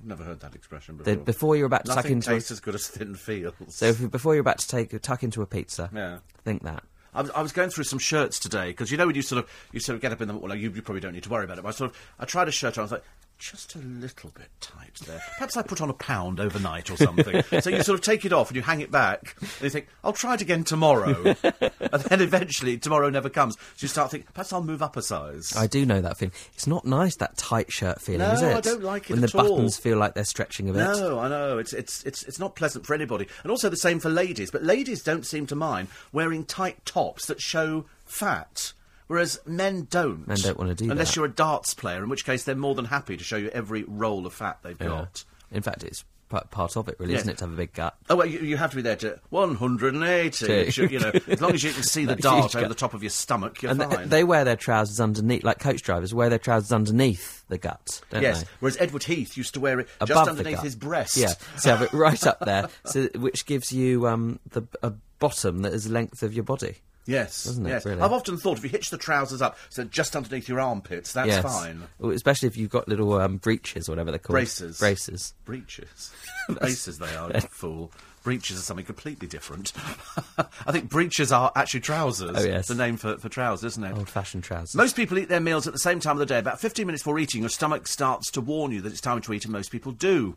I've never heard that expression The, before. before you're about to tuck Nothing into a, tastes as good as thin feels. so if, before you're about to take tuck into a pizza, Yeah. think that. I was, I was going through some shirts today because you know when you sort of you sort of get up in the well you, you probably don't need to worry about it. But I sort of I tried a shirt on. I was like just a little bit tight there. Perhaps I put on a pound overnight or something. so you sort of take it off and you hang it back and you think I'll try it again tomorrow. and then eventually tomorrow never comes. So you start thinking perhaps I'll move up a size. I do know that feeling. It's not nice that tight shirt feeling, No, is it? I don't like it when at the all. buttons feel like they're stretching a bit. No, I know it's it's it's it's not pleasant for anybody, and also the same for ladies. But ladies don't seem to mind wearing tight tops that show fat, whereas men don't. Men don't wanna do unless that. you're a darts player, in which case they're more than happy to show you every roll of fat they've Yeah. got. In fact, it's part of it, really, Yes. isn't it, to have a big gut? Oh well, you, you have to be there to 180. To- you know, as long as you can see [LAUGHS] the dart over gut. the top of your stomach, you're and fine. they, they wear their trousers underneath, like coach drivers wear their trousers underneath the gut, don't yes, they? whereas Edward Heath used to wear it Above just underneath his breast. Yeah, so have it right up there, so which gives you um, the a bottom that is the length of your body. Yes, Doesn't it, yes. really? I've often thought if you hitch the trousers up, so just underneath your armpits, that's yes. fine. Well, especially if you've got little um, breeches or whatever they're called. Braces. Braces. Breeches. [LAUGHS] Braces they are, you fool. Breeches are something completely different. [LAUGHS] I think breeches are actually trousers. Oh, yes. The name for, for trousers, isn't it? Old-fashioned trousers. Most people eat their meals at the same time of the day. About 15 minutes before eating, your stomach starts to warn you that it's time to eat, and most people do.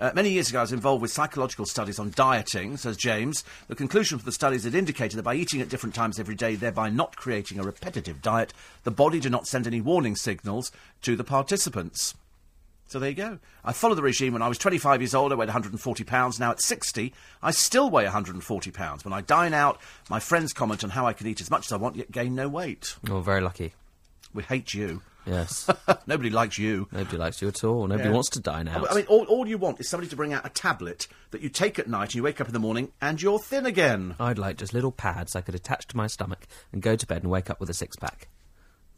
Uh, many years ago, I was involved with psychological studies on dieting, says James. The conclusion for the studies had indicated that by eating at different times every day, thereby not creating a repetitive diet, the body did not send any warning signals to the participants. So there you go. I followed the regime when I was 25 years old. I weighed 140 pounds. Now at 60, I still weigh 140 pounds. When I dine out, my friends comment on how I can eat as much as I want yet gain no weight. You're very lucky. We hate you. Yes. [LAUGHS] Nobody likes you. Nobody likes you at all. Nobody Yeah. wants to dine out. I mean, all, all you want is somebody to bring out a tablet that you take at night and you wake up in the morning and you're thin again. I'd like just little pads I could attach to my stomach and go to bed and wake up with a six pack.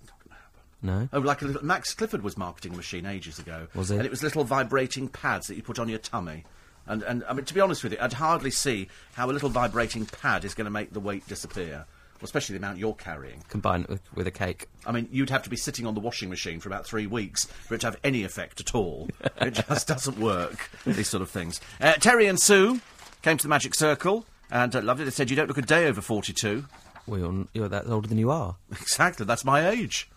Not gonna happen. No? Oh, like a little, Max Clifford was marketing a machine ages ago. Was he? And it was little vibrating pads that you put on your tummy. And, and I mean, to be honest with you, I'd hardly see how a little vibrating pad is going to make the weight disappear. Especially the amount you're carrying. Combine it with, with a cake. I mean, you'd have to be sitting on the washing machine for about three weeks for it to have any effect at all. [LAUGHS] it just doesn't work, these sort of things. Uh, Terry and Sue came to the Magic Circle and uh, loved it. They said, You don't look a day over 42. Well, you're, you're that older than you are. [LAUGHS] Exactly, that's my age.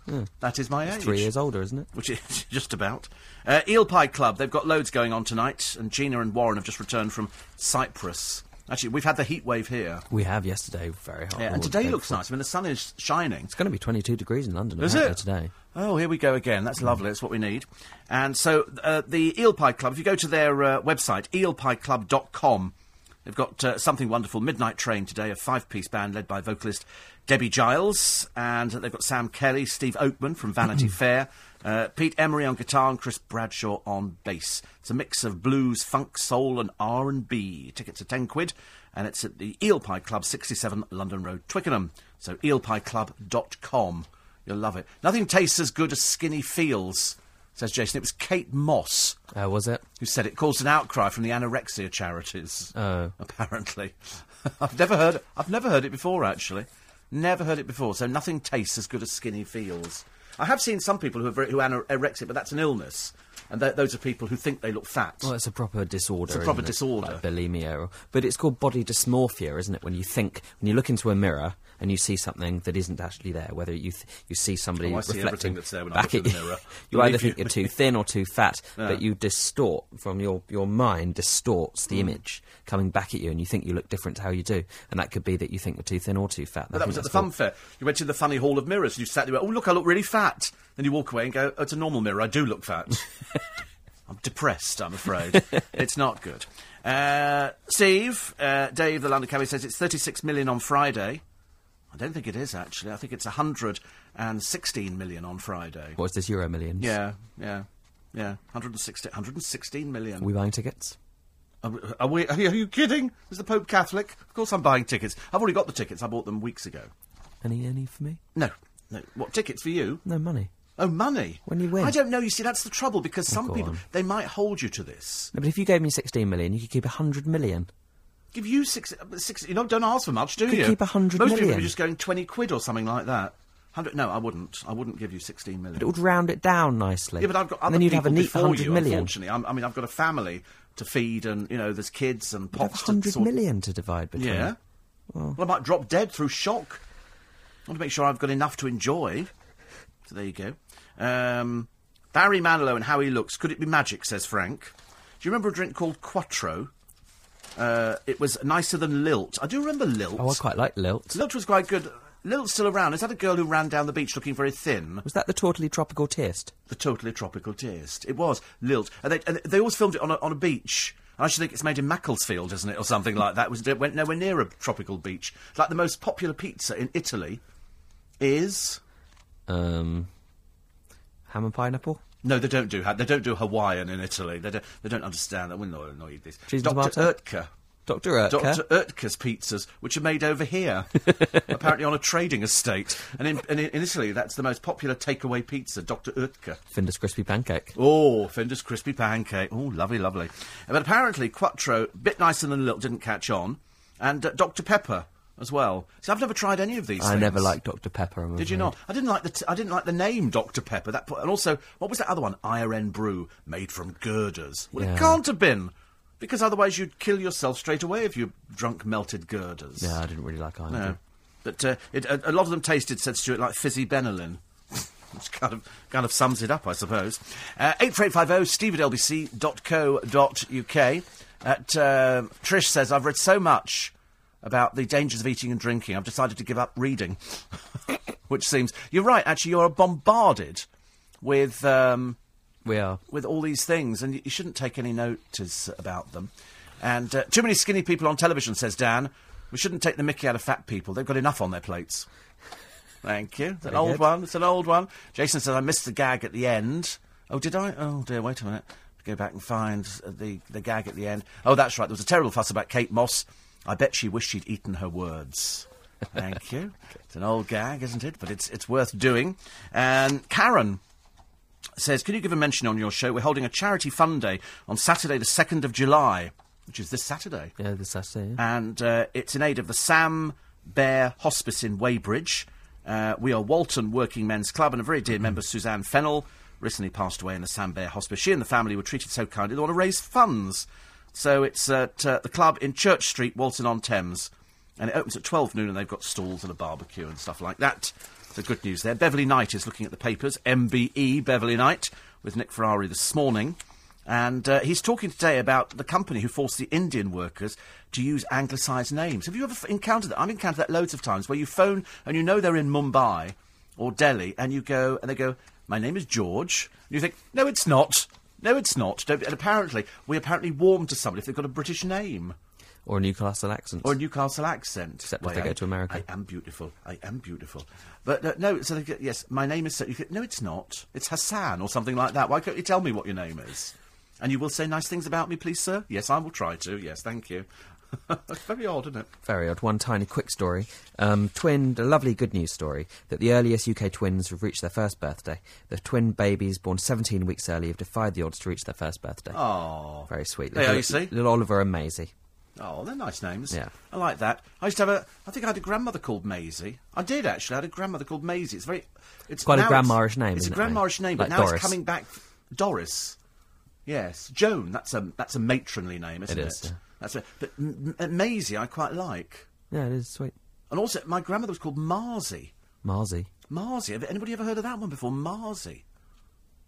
That is my age. Three years older, isn't it? Which is [LAUGHS] just about. Uh, Eel Pie Club, they've got loads going on tonight, and Gina and Warren have just returned from Cyprus. Actually, we've had the heat wave here. We have yesterday, very hot. Yeah, and today looks before. nice. I mean, the sun is shining. It's going to be 22 degrees in London Is it today. Oh, here we go again. That's lovely. That's what we need. And so uh, the Eel Pie Club, if you go to their uh, website, eelpieclub.com, they've got uh, something wonderful. Midnight Train today, a five-piece band led by vocalist Debbie Giles. And they've got Sam Kelly, Steve Oakman from Vanity [CLEARS THROAT] Fair, uh, Pete Emery on guitar and Chris Bradshaw on bass. It's a mix of blues, funk, soul and R&B. Tickets are 10 quid. And it's at the Eel Pie Club, 67 London Road, Twickenham. So eelpieclub.com. You'll love it. Nothing tastes as good as skinny feels, says Jason. It was Kate Moss Uh, was it? who said it caused an outcry from the anorexia charities. Oh. Apparently. [LAUGHS] I've never heard I've never heard it before actually. Never heard it before. So nothing tastes as good as skinny feels. I have seen some people who are who are anorexic, but that's an illness. And th- those are people who think they look fat. Well, it's a proper disorder. It's a proper it? disorder. Like bulimia. Or, but it's called body dysmorphia, isn't it? When you think, when you look into a mirror and you see something that isn't actually there, whether you th- you see somebody Oh, I see reflecting that's there when I back look in at the you, mirror. [LAUGHS] you either think you you're too thin or too fat, [LAUGHS] Yeah. but you distort from your your mind distorts Mm. the image coming back at you, and you think you look different to how you do, and that could be that you think you're too thin or too fat. But that was at the fun fair. You went to the funny hall of mirrors and you sat there, oh, look, I look really fat. Then you walk away and go, oh, it's a normal mirror, I do look fat. [LAUGHS] I'm depressed, I'm afraid. it's not good. Uh, Steve, uh, Dave, the London Cabbie, says it's 36 million on Friday. I don't think it is, actually. I think it's 116 million on Friday. What's this Euro Millions? Yeah, yeah, yeah. 116, 116 million. Are we buying tickets? Are, we- are we? Are you, kidding? Is the Pope Catholic? Of course, I'm buying tickets. I've already got the tickets. I bought them weeks ago. Any any for me? No, no. What tickets for you? No money. Oh, money. When you win. I don't know. You see, that's the trouble because oh, some people on. they might hold you to this. No, but if you gave me 16 million, you could keep 100 million. Give you six, uh, six. You know, don't ask for much, do Could you? keep 100 Most people are just going twenty quid or something like that. Hundred? No, I wouldn't. I wouldn't give you sixteen million. But it would round it down nicely. yeah, but I've got other and then you'd have a neat before 100 you. million. Unfortunately, I'm, I mean, I've got a family to feed, and you know, there's kids and pots. 100 sort- million to divide between. Yeah. Well, I might drop dead through shock. I want to make sure I've got enough to enjoy. So there you go. Um, Barry Manilow and how he looks. Could it be magic? Says Frank. Do you remember a drink called Quattro? Uh, it was nicer than Lilt. I do remember Lilt. Oh, I quite like Lilt. Lilt was quite good. Lilt's still around. Is that a girl who ran down the beach looking very thin? Was that the totally tropical taste? The totally tropical taste. It was Lilt, and they, and they always filmed it on a, on a beach. I should think it's made in Macclesfield, isn't it, or something like that. It was it went nowhere near a tropical beach. Like the most popular pizza in Italy is Um, ham and pineapple? No, they don't do they don't do Hawaiian in Italy. They don't they don't understand that. We'll not annoy this. Cheese Dr. Oetker. Dr. Urtka? Dr. Oetker's pizzas, which are made over here, [LAUGHS] apparently on a trading estate. And in, and in, in Italy, that's the most popular takeaway pizza, Dr. Oetker. Findus crispy pancake. Oh, Findus crispy pancake. Oh, lovely, lovely. But apparently, Quattro, bit nicer than Lilt, didn't catch on. And uh, Dr. Pepper as well. See, I've never tried any of these I things. never liked Dr. Pepper. I'm Did you afraid. not? I didn't like the t- I didn't like the name Dr Pepper. That put, and also what was that other one? Irn-Bru, made from girders. Well, Yeah. it can't have been because otherwise you'd kill yourself straight away if you drunk melted girders. Yeah, I didn't really like either. No. But uh, it, a, a lot of them tasted, said Stuart, like fizzy Benylin. [LAUGHS] Which kind of kind of sums it up, I suppose. Uh, 84850 steve at lbc.co.uk. At, uh, Trish says, I've read so much about the dangers of eating and drinking, I've decided to give up reading. [LAUGHS] Which seems... You're right, actually, you're bombarded with... Um, We are. with all these things, and you shouldn't take any notice about them. And uh, too many skinny people on television, says Dan. We shouldn't take the mickey out of fat people. They've got enough on their plates. Thank you. It's an Very old good. one. It's an old one. Jason says I missed the gag at the end. Oh, did I? Oh dear. Wait a minute. Go back and find uh, the the gag at the end. Oh, that's right. There was a terrible fuss about Kate Moss. I bet she wished she'd eaten her words. Thank you. It's an old gag, isn't it? But it's it's worth doing. And Karen says, "Can you give a mention on your show? We're holding a charity fun day on Saturday, the second of July, which is this Saturday." Yeah, this Saturday. yeah. and uh, it's in aid of the Sam Beare Hospice in Weybridge. Uh, we are Walton Working Men's Club, and a very dear member, Suzanne Fennell, recently passed away in the Sam Beare Hospice. She and the family were treated so kindly they want to raise funds. So it's at uh, the club in Church Street, Walton on Thames, and it opens at 12 noon, and they've got stalls and a barbecue and stuff like that. So good news there. Beverley Knight is looking at the papers, MBE Beverley Knight, with Nick Ferrari this morning. And uh, he's talking today about the company who forced the Indian workers to use anglicised names. Have you ever f- encountered that? I've encountered that loads of times where you phone and you know they're in Mumbai or Delhi and you go and they go, My name is George. And you think, No, it's not. No, it's not. Don't, and apparently, we apparently warm to somebody if they've got a British name Or a Newcastle accent. or a Newcastle accent. Except if Well, they I- go to America. I am beautiful. I am beautiful. But uh, no, so they go, yes, my name is. So you go, no, it's not. It's Hassan or something like that. Why can't you tell me what your name is? And you will say nice things about me, please, sir. Yes, I will try to. Yes, thank you. [LAUGHS] That's very odd, isn't it? Very odd. One tiny quick story. Um, twin, a lovely good news story that the earliest UK twins have reached their first birthday. The twin babies, born 17 weeks early, have defied the odds to reach their first birthday. Oh, Very sweet. There little, you see. Little Oliver and Maisie. oh, they're nice names. Yeah. I like that. I used to have a. I think I had a grandmother called Maisie. I did actually. I had a grandmother called Maisie. It's very. It's Quite a now grandma-ish name, It's isn't a it, grandma-ish really? name, but now Doris. it's coming back. Doris. Yes, Joan. That's a that's a matronly name, isn't it? it? is, yeah. That's a, but M- M- Maisie, I quite like. Yeah, it is sweet. And also, my grandmother was called Marzi. Marzi. Marzi. Have anybody ever heard of that one before? Marzi.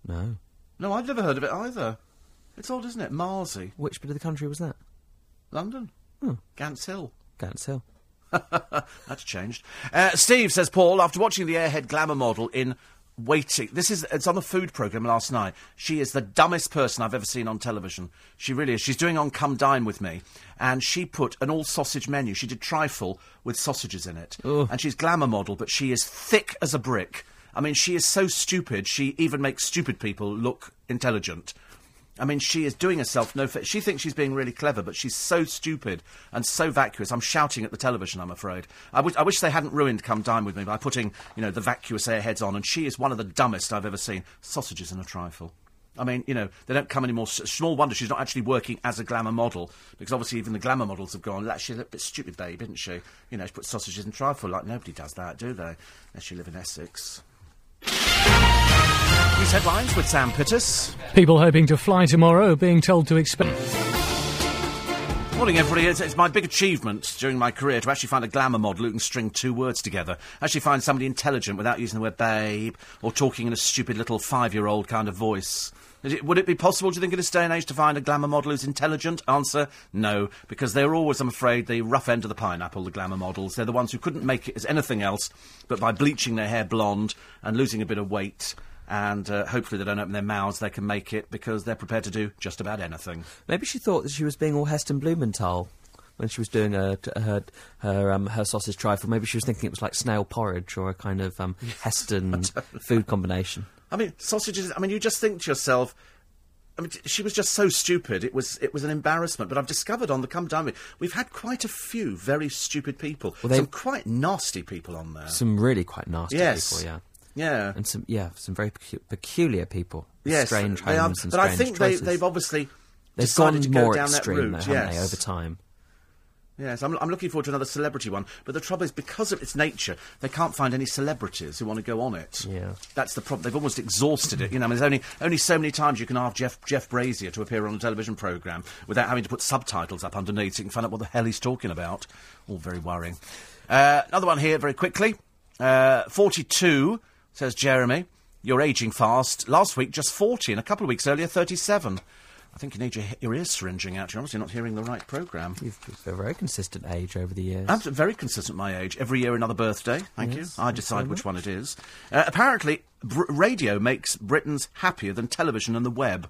No. No, I've never heard of it either. It's old, isn't it? Marzi. Which bit of the country was that? London. Oh. Gants Hill. Gants Hill. [LAUGHS] That's changed. Uh, Steve says, Paul, after watching the Airhead glamour model in Waiting, this is it's on the food program last night. She is the dumbest person I've ever seen on television. She really is. She's doing on Come Dine with Me, and she put an all sausage menu. She did trifle with sausages in it, and she's glamour model, but she is thick as a brick. I mean, she is so stupid. She even makes stupid people look intelligent. I mean, she is doing herself no fa- She thinks she's being really clever, but she's so stupid and so vacuous. I'm shouting at the television, I'm afraid. I wish- they hadn't ruined Come Dine With Me by putting, you know, the vacuous airheads on, and she is one of the dumbest I've ever seen. Sausages and a trifle. I mean, you know, they don't come anymore. Small wonder she's not actually working as a glamour model, because obviously even the glamour models have gone, she's a bit stupid, babe, isn't she? You know, she put sausages and trifle. Like, nobody does that, do they? Unless you live in Essex. These headlines with Sam Pittis. People hoping to fly tomorrow are being told to expect. Morning, everybody. It's, it's my big achievement during my career to actually find a glamour model who can string two words together. Actually find somebody intelligent without using the word babe or talking in a stupid little five-year-old kind of voice. It- would it be possible, do you think, in this day and age to find a glamour model who's intelligent? Answer, no, because they're always, I'm afraid, the rough end of the pineapple, the glamour models. They're the ones who couldn't make it as anything else but by bleaching their hair blonde and losing a bit of weight. And uh, hopefully they don't open their mouths, they can make it because they're prepared to do just about anything. Maybe she thought that she was being all Heston Blumenthal when she was doing her her her, um, her sausage trifle. Maybe she was thinking it was like snail porridge or a kind of um, [LAUGHS] Heston food combination. I mean, sausages. I mean, you just think to yourself. I mean, she was just so stupid. It was it was an embarrassment. But I've discovered on the come down, we've had quite a few very stupid people. Well, they- Some quite nasty people on there. Some really quite nasty yes. people, yeah. Yeah. And some yeah, some very pecu- peculiar people. yes. strange they are, homes and but I think they, they've obviously They've decided gone to go more down extreme, that though, route. haven't yes. they, over time? Yes, I'm, I'm looking forward to another celebrity one. But the trouble is, because of its nature, they can't find any celebrities who want to go on it. Yeah. That's the problem. They've almost exhausted it. You know, I mean, there's only, only so many times you can ask Jeff, Jeff Brazier to appear on a television programme without having to put subtitles up underneath so you can find out what the hell he's talking about. All very worrying. Uh, another one here, very quickly. Uh, 42, says Jeremy. You're ageing fast. Last week, just 40, and a couple of weeks earlier, 37. I think you need your, your ears syringing out. You're obviously not hearing the right programme. You've a very consistent age over the years. I'm very consistent my age. Every year another birthday. Thank Yes, you. I decide which one it is. Uh, apparently, br- radio makes Britons happier than television and the web.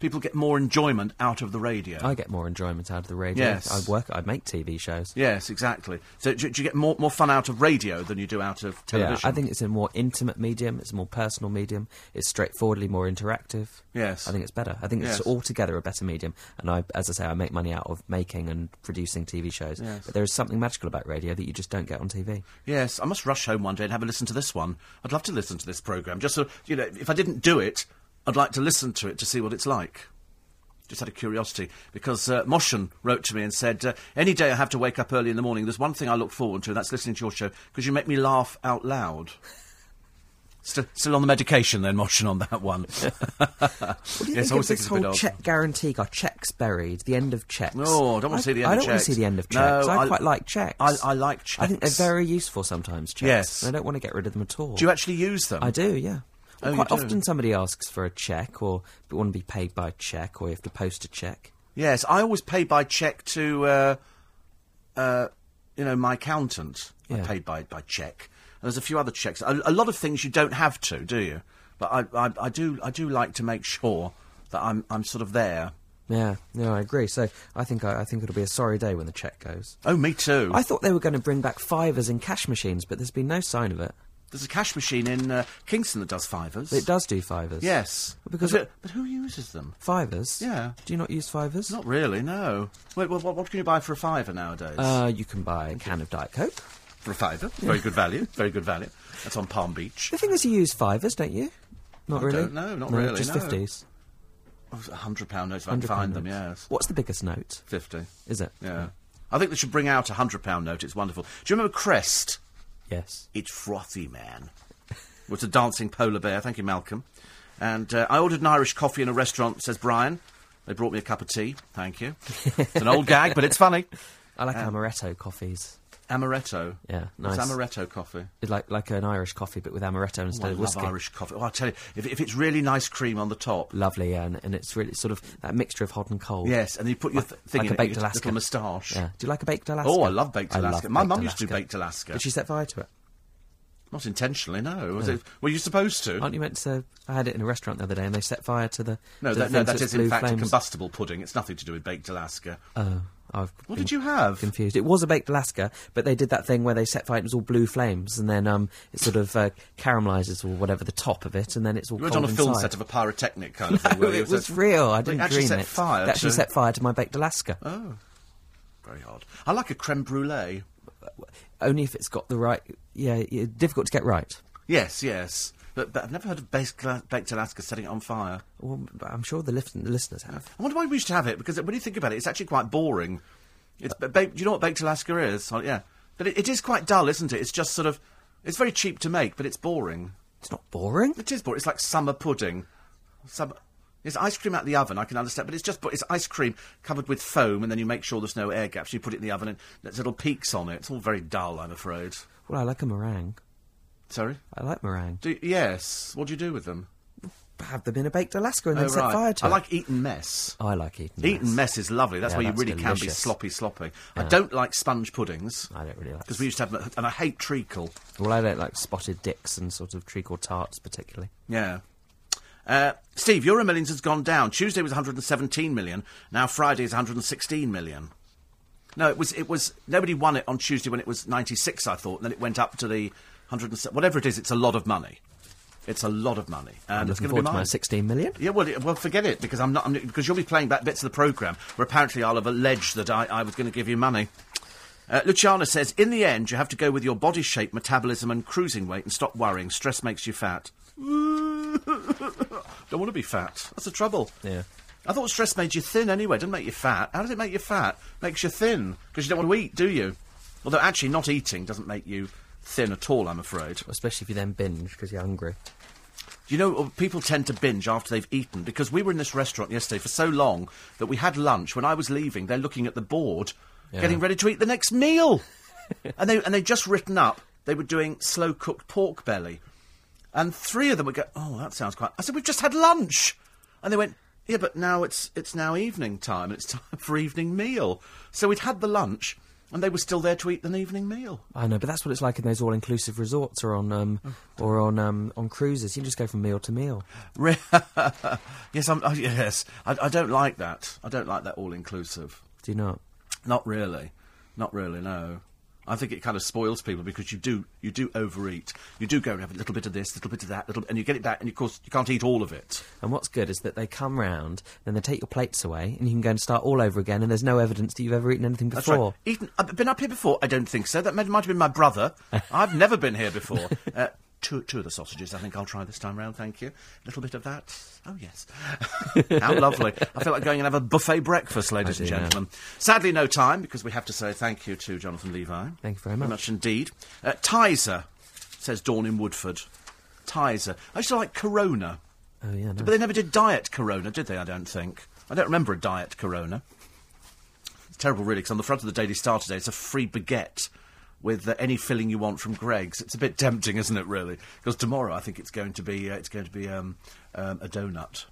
People get more enjoyment out of the radio. I get more enjoyment out of the radio. Yes. I work. I make TV shows. yes, exactly. So do, do you get more, more fun out of radio than you do out of television? Yeah, I think it's a more intimate medium. It's a more personal medium. It's straightforwardly more interactive. Yes. I think it's better. I think Yes. it's altogether a better medium. And I, as I say, I make money out of making and producing TV shows. Yes. But there is something magical about radio that you just don't get on TV. Yes, I must rush home one day and have a listen to this one. I'd love to listen to this programme. Just so, you know, if I didn't do it, I'd like to listen to it to see what it's like. Just out of curiosity, because uh, Moshen wrote to me and said, uh, "Any day I have to wake up early in the morning, there's one thing I look forward to, and that's listening to your show because you make me laugh out loud." Still, still on the medication, then Moshen on that one. [LAUGHS] What do you [LAUGHS] Yes, think of this whole check guarantee? Got checks buried. The end of checks. No, I don't wanna see the end I of checks. I don't want to see the end of No, checks. I, I- quite like checks. I, I like I think they're very useful sometimes. Checks. Yes. I don't want to get rid of them at all. Do you actually use them? I do, yeah. Oh, quite often somebody asks for a check or want to be paid by check or you have to post a check. Yes, I always pay by check to, uh, uh, you know, my accountant. I Yeah. paid by by check. And there's a few other checks. A, a lot of things you don't have to, do you? But I, I, I do, I do like to make sure that I'm, I'm sort of there. Yeah, no, I agree. So I think I, I think it'll be a sorry day when the check goes. Oh, me too. I thought they were going to bring back fivers in cash machines, but there's been no sign of it. There's a cash machine in uh, Kingston that does fivers. It does do fivers. Yes, Because but, it- but who uses them? Fivers? Yeah. Do you not use fivers? Not really. No. Wait, what, what, what can you buy for a fiver nowadays? Uh, you can buy a can of Diet Coke. for a fiver, very good value. Very good value. That's on Palm Beach. The thing is, you use fivers, don't you? Not I really. know, not really, Just no. fifties. Oh, a hundred pound notes if I can find them. Yes, What's the biggest note? fifty. Is it? Yeah. I think they should bring out a hundred pound note. It's wonderful. Do you remember Crest? Yes. It's frothy, man. It's a dancing polar bear. Thank you, Malcolm. And uh, I ordered an Irish coffee in a restaurant. Says Brian. They brought me a cup of tea. Thank you. It's an old gag, but it's funny. [LAUGHS] I like amaretto coffees. Amaretto. Yeah, nice. amaretto coffee? It's like like an Irish coffee, but with amaretto Oh, instead I of love whiskey. Irish coffee. Oh, I tell you, if, if it's really nice cream on the top, Lovely, yeah, and, and it's really sort of that mixture of hot and cold. yes, and you put your th- thing like in a baked your Alaska. little moustache. Yeah. Do you like a baked Alaska? Oh, I love baked I Alaska. love My baked mum used to do baked Alaska. Did she set fire to it? Not intentionally, no. Was it, were you supposed to? Aren't you meant to? I had it in a restaurant the other day, and they set fire to the. No, to that, the no, that is it in fact a combustible pudding. It's nothing to do with baked Alaska. Oh, I've What did you have? Confused. It was a baked Alaska, but they did that thing where they set fire. It was all blue flames, and then um, it sort of uh, caramelizes or whatever the top of it, and then it's all You went cold on a film inside. set of a pyrotechnic kind of [LAUGHS] thing. No, were you? it was real. I didn't actually dream set it. fire They actually to- set fire to my baked Alaska. Oh, very hard. I like a creme brulee. Only if it's got the right. Yeah, yeah, difficult to get right. Yes, yes. But, but I've never heard of baked, baked Alaska setting it on fire. Well, I'm sure the, listen- the listeners have. I wonder why we to have it, because when you think about it, it's actually quite boring. It's, ba- ba- do you know what baked Alaska is? Oh, yeah. But it, it is quite dull, isn't it? It's just sort of... It's very cheap to make, but it's boring. It's not boring. It is boring. It's like summer pudding. Summer... It's ice cream out the oven, I can understand, but it's just it's ice cream covered with foam, and then you make sure there's no air gaps. You put it in the oven, and there's little peaks on it. It's all very dull, I'm afraid. Well, I like a meringue. Sorry? I like meringue. Do, yes. What do you do with them? Have them in a baked Alaska and then oh, set right. fire to them. I it. like Eton mess. I like eating. Eton mess is lovely. That's Yeah, where you that's really can be delicious. sloppy, sloppy. I Yeah. don't like sponge puddings. I don't really like. Because we used to have, them- and I hate treacle. Well, I don't like spotted dicks and sort of treacle tarts particularly. Yeah. Uh, Steve, Euro Millions has gone down. Tuesday was 117 million. Now Friday is 116 million. No, it was it was nobody won it on Tuesday when it was 96. I thought, and then it went up to the 107. Whatever it is, it's a lot of money. It's a lot of money, and I'm it's going to be forward to my 16 million. Yeah, well, well, forget it because I'm not I'm, because you'll be playing back bits of the program where apparently I'll have alleged that I, I was going to give you money. Uh, Luciana says, in the end, you have to go with your body shape, metabolism, and cruising weight, and stop worrying. Stress makes you fat. [LAUGHS] Don't want to be fat. That's the trouble. Yeah. I thought stress made you thin anyway. It doesn't make you fat. How does it make you fat? Makes you thin because you don't want to eat, do you? Although actually, not eating doesn't make you thin at all. I'm afraid. Especially if you then binge because you're hungry. You know, uh, people tend to binge after they've eaten because we were in this restaurant yesterday for so long that we had lunch. When I was leaving, they're looking at the board, Yeah. getting ready to eat the next meal, [LAUGHS] and they and they just written up they were doing slow cooked pork belly, and three of them would go, "Oh, that sounds quite." I said, "We've just had lunch," and they went, "Yeah, but now it's it's now evening time and it's [LAUGHS] time for evening meal." So we'd had the lunch. And they were still there to eat an evening meal. I know, but that's what it's like in those all-inclusive resorts or on um, or on um, on cruises. You just go from meal to meal. [LAUGHS] Yes, I'm, uh, yes. I, I don't like that. I don't like that all inclusive. Do you not? Not really. Not really. No. I think it kind of spoils people because you do you do overeat. You do go and have a little bit of this, little bit of that, little, and you get it back, and of course you can't eat all of it. And what's good is that they come round, then they take your plates away, and you can go and start all over again. And there's no evidence that you've ever eaten anything That's before. right. Eaten, I've been up here before. I don't think so. That might, might have been my brother. [LAUGHS] I've never been here before. Uh, [LAUGHS] two, two of the sausages. I think I'll try this time round. Thank you. A little bit of that. Oh yes. [LAUGHS] How lovely. I feel like going and have a buffet breakfast, ladies and do, yeah. gentlemen. Sadly, no time because we have to say thank you to Jonathan Levi. Thank you very Very much. much indeed. Uh, Tizer says Dawn in Woodford. Tizer. I used to like Corona. Oh yeah, no. But they never did diet Corona, did they? I don't think. I don't remember a diet Corona. It's terrible, really, because on the front of the Daily Star today, it's a free baguette with uh, any filling you want from Greggs. It's a bit tempting, isn't it? Really, because tomorrow I think it's going to be uh, it's going to be um, um, a donut.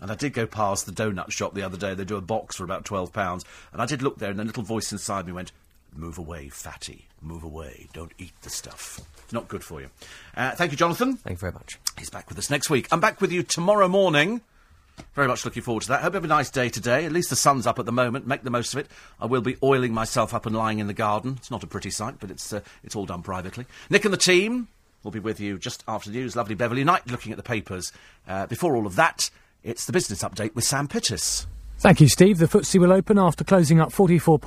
And I did go past the donut shop the other day. They do a box for about twelve pounds, and I did look there, and a little voice inside me went, "Move away, fatty. Move away. Don't eat the stuff. It's not good for you." Uh, thank you, Jonathan. Thank you very much. He's back with us next week. I'm back with you tomorrow morning. Very much looking forward to that. Hope you have a nice day today. At least the sun's up at the moment. Make the most of it. I will be oiling myself up and lying in the garden. It's not a pretty sight, but it's uh, it's all done privately. Nick and the team will be with you just after the news. Lovely Beverley Knight looking at the papers. Uh, before all of that, it's the business update with Sam Pittis. Thank you, Steve. The FTSE will open after closing up 44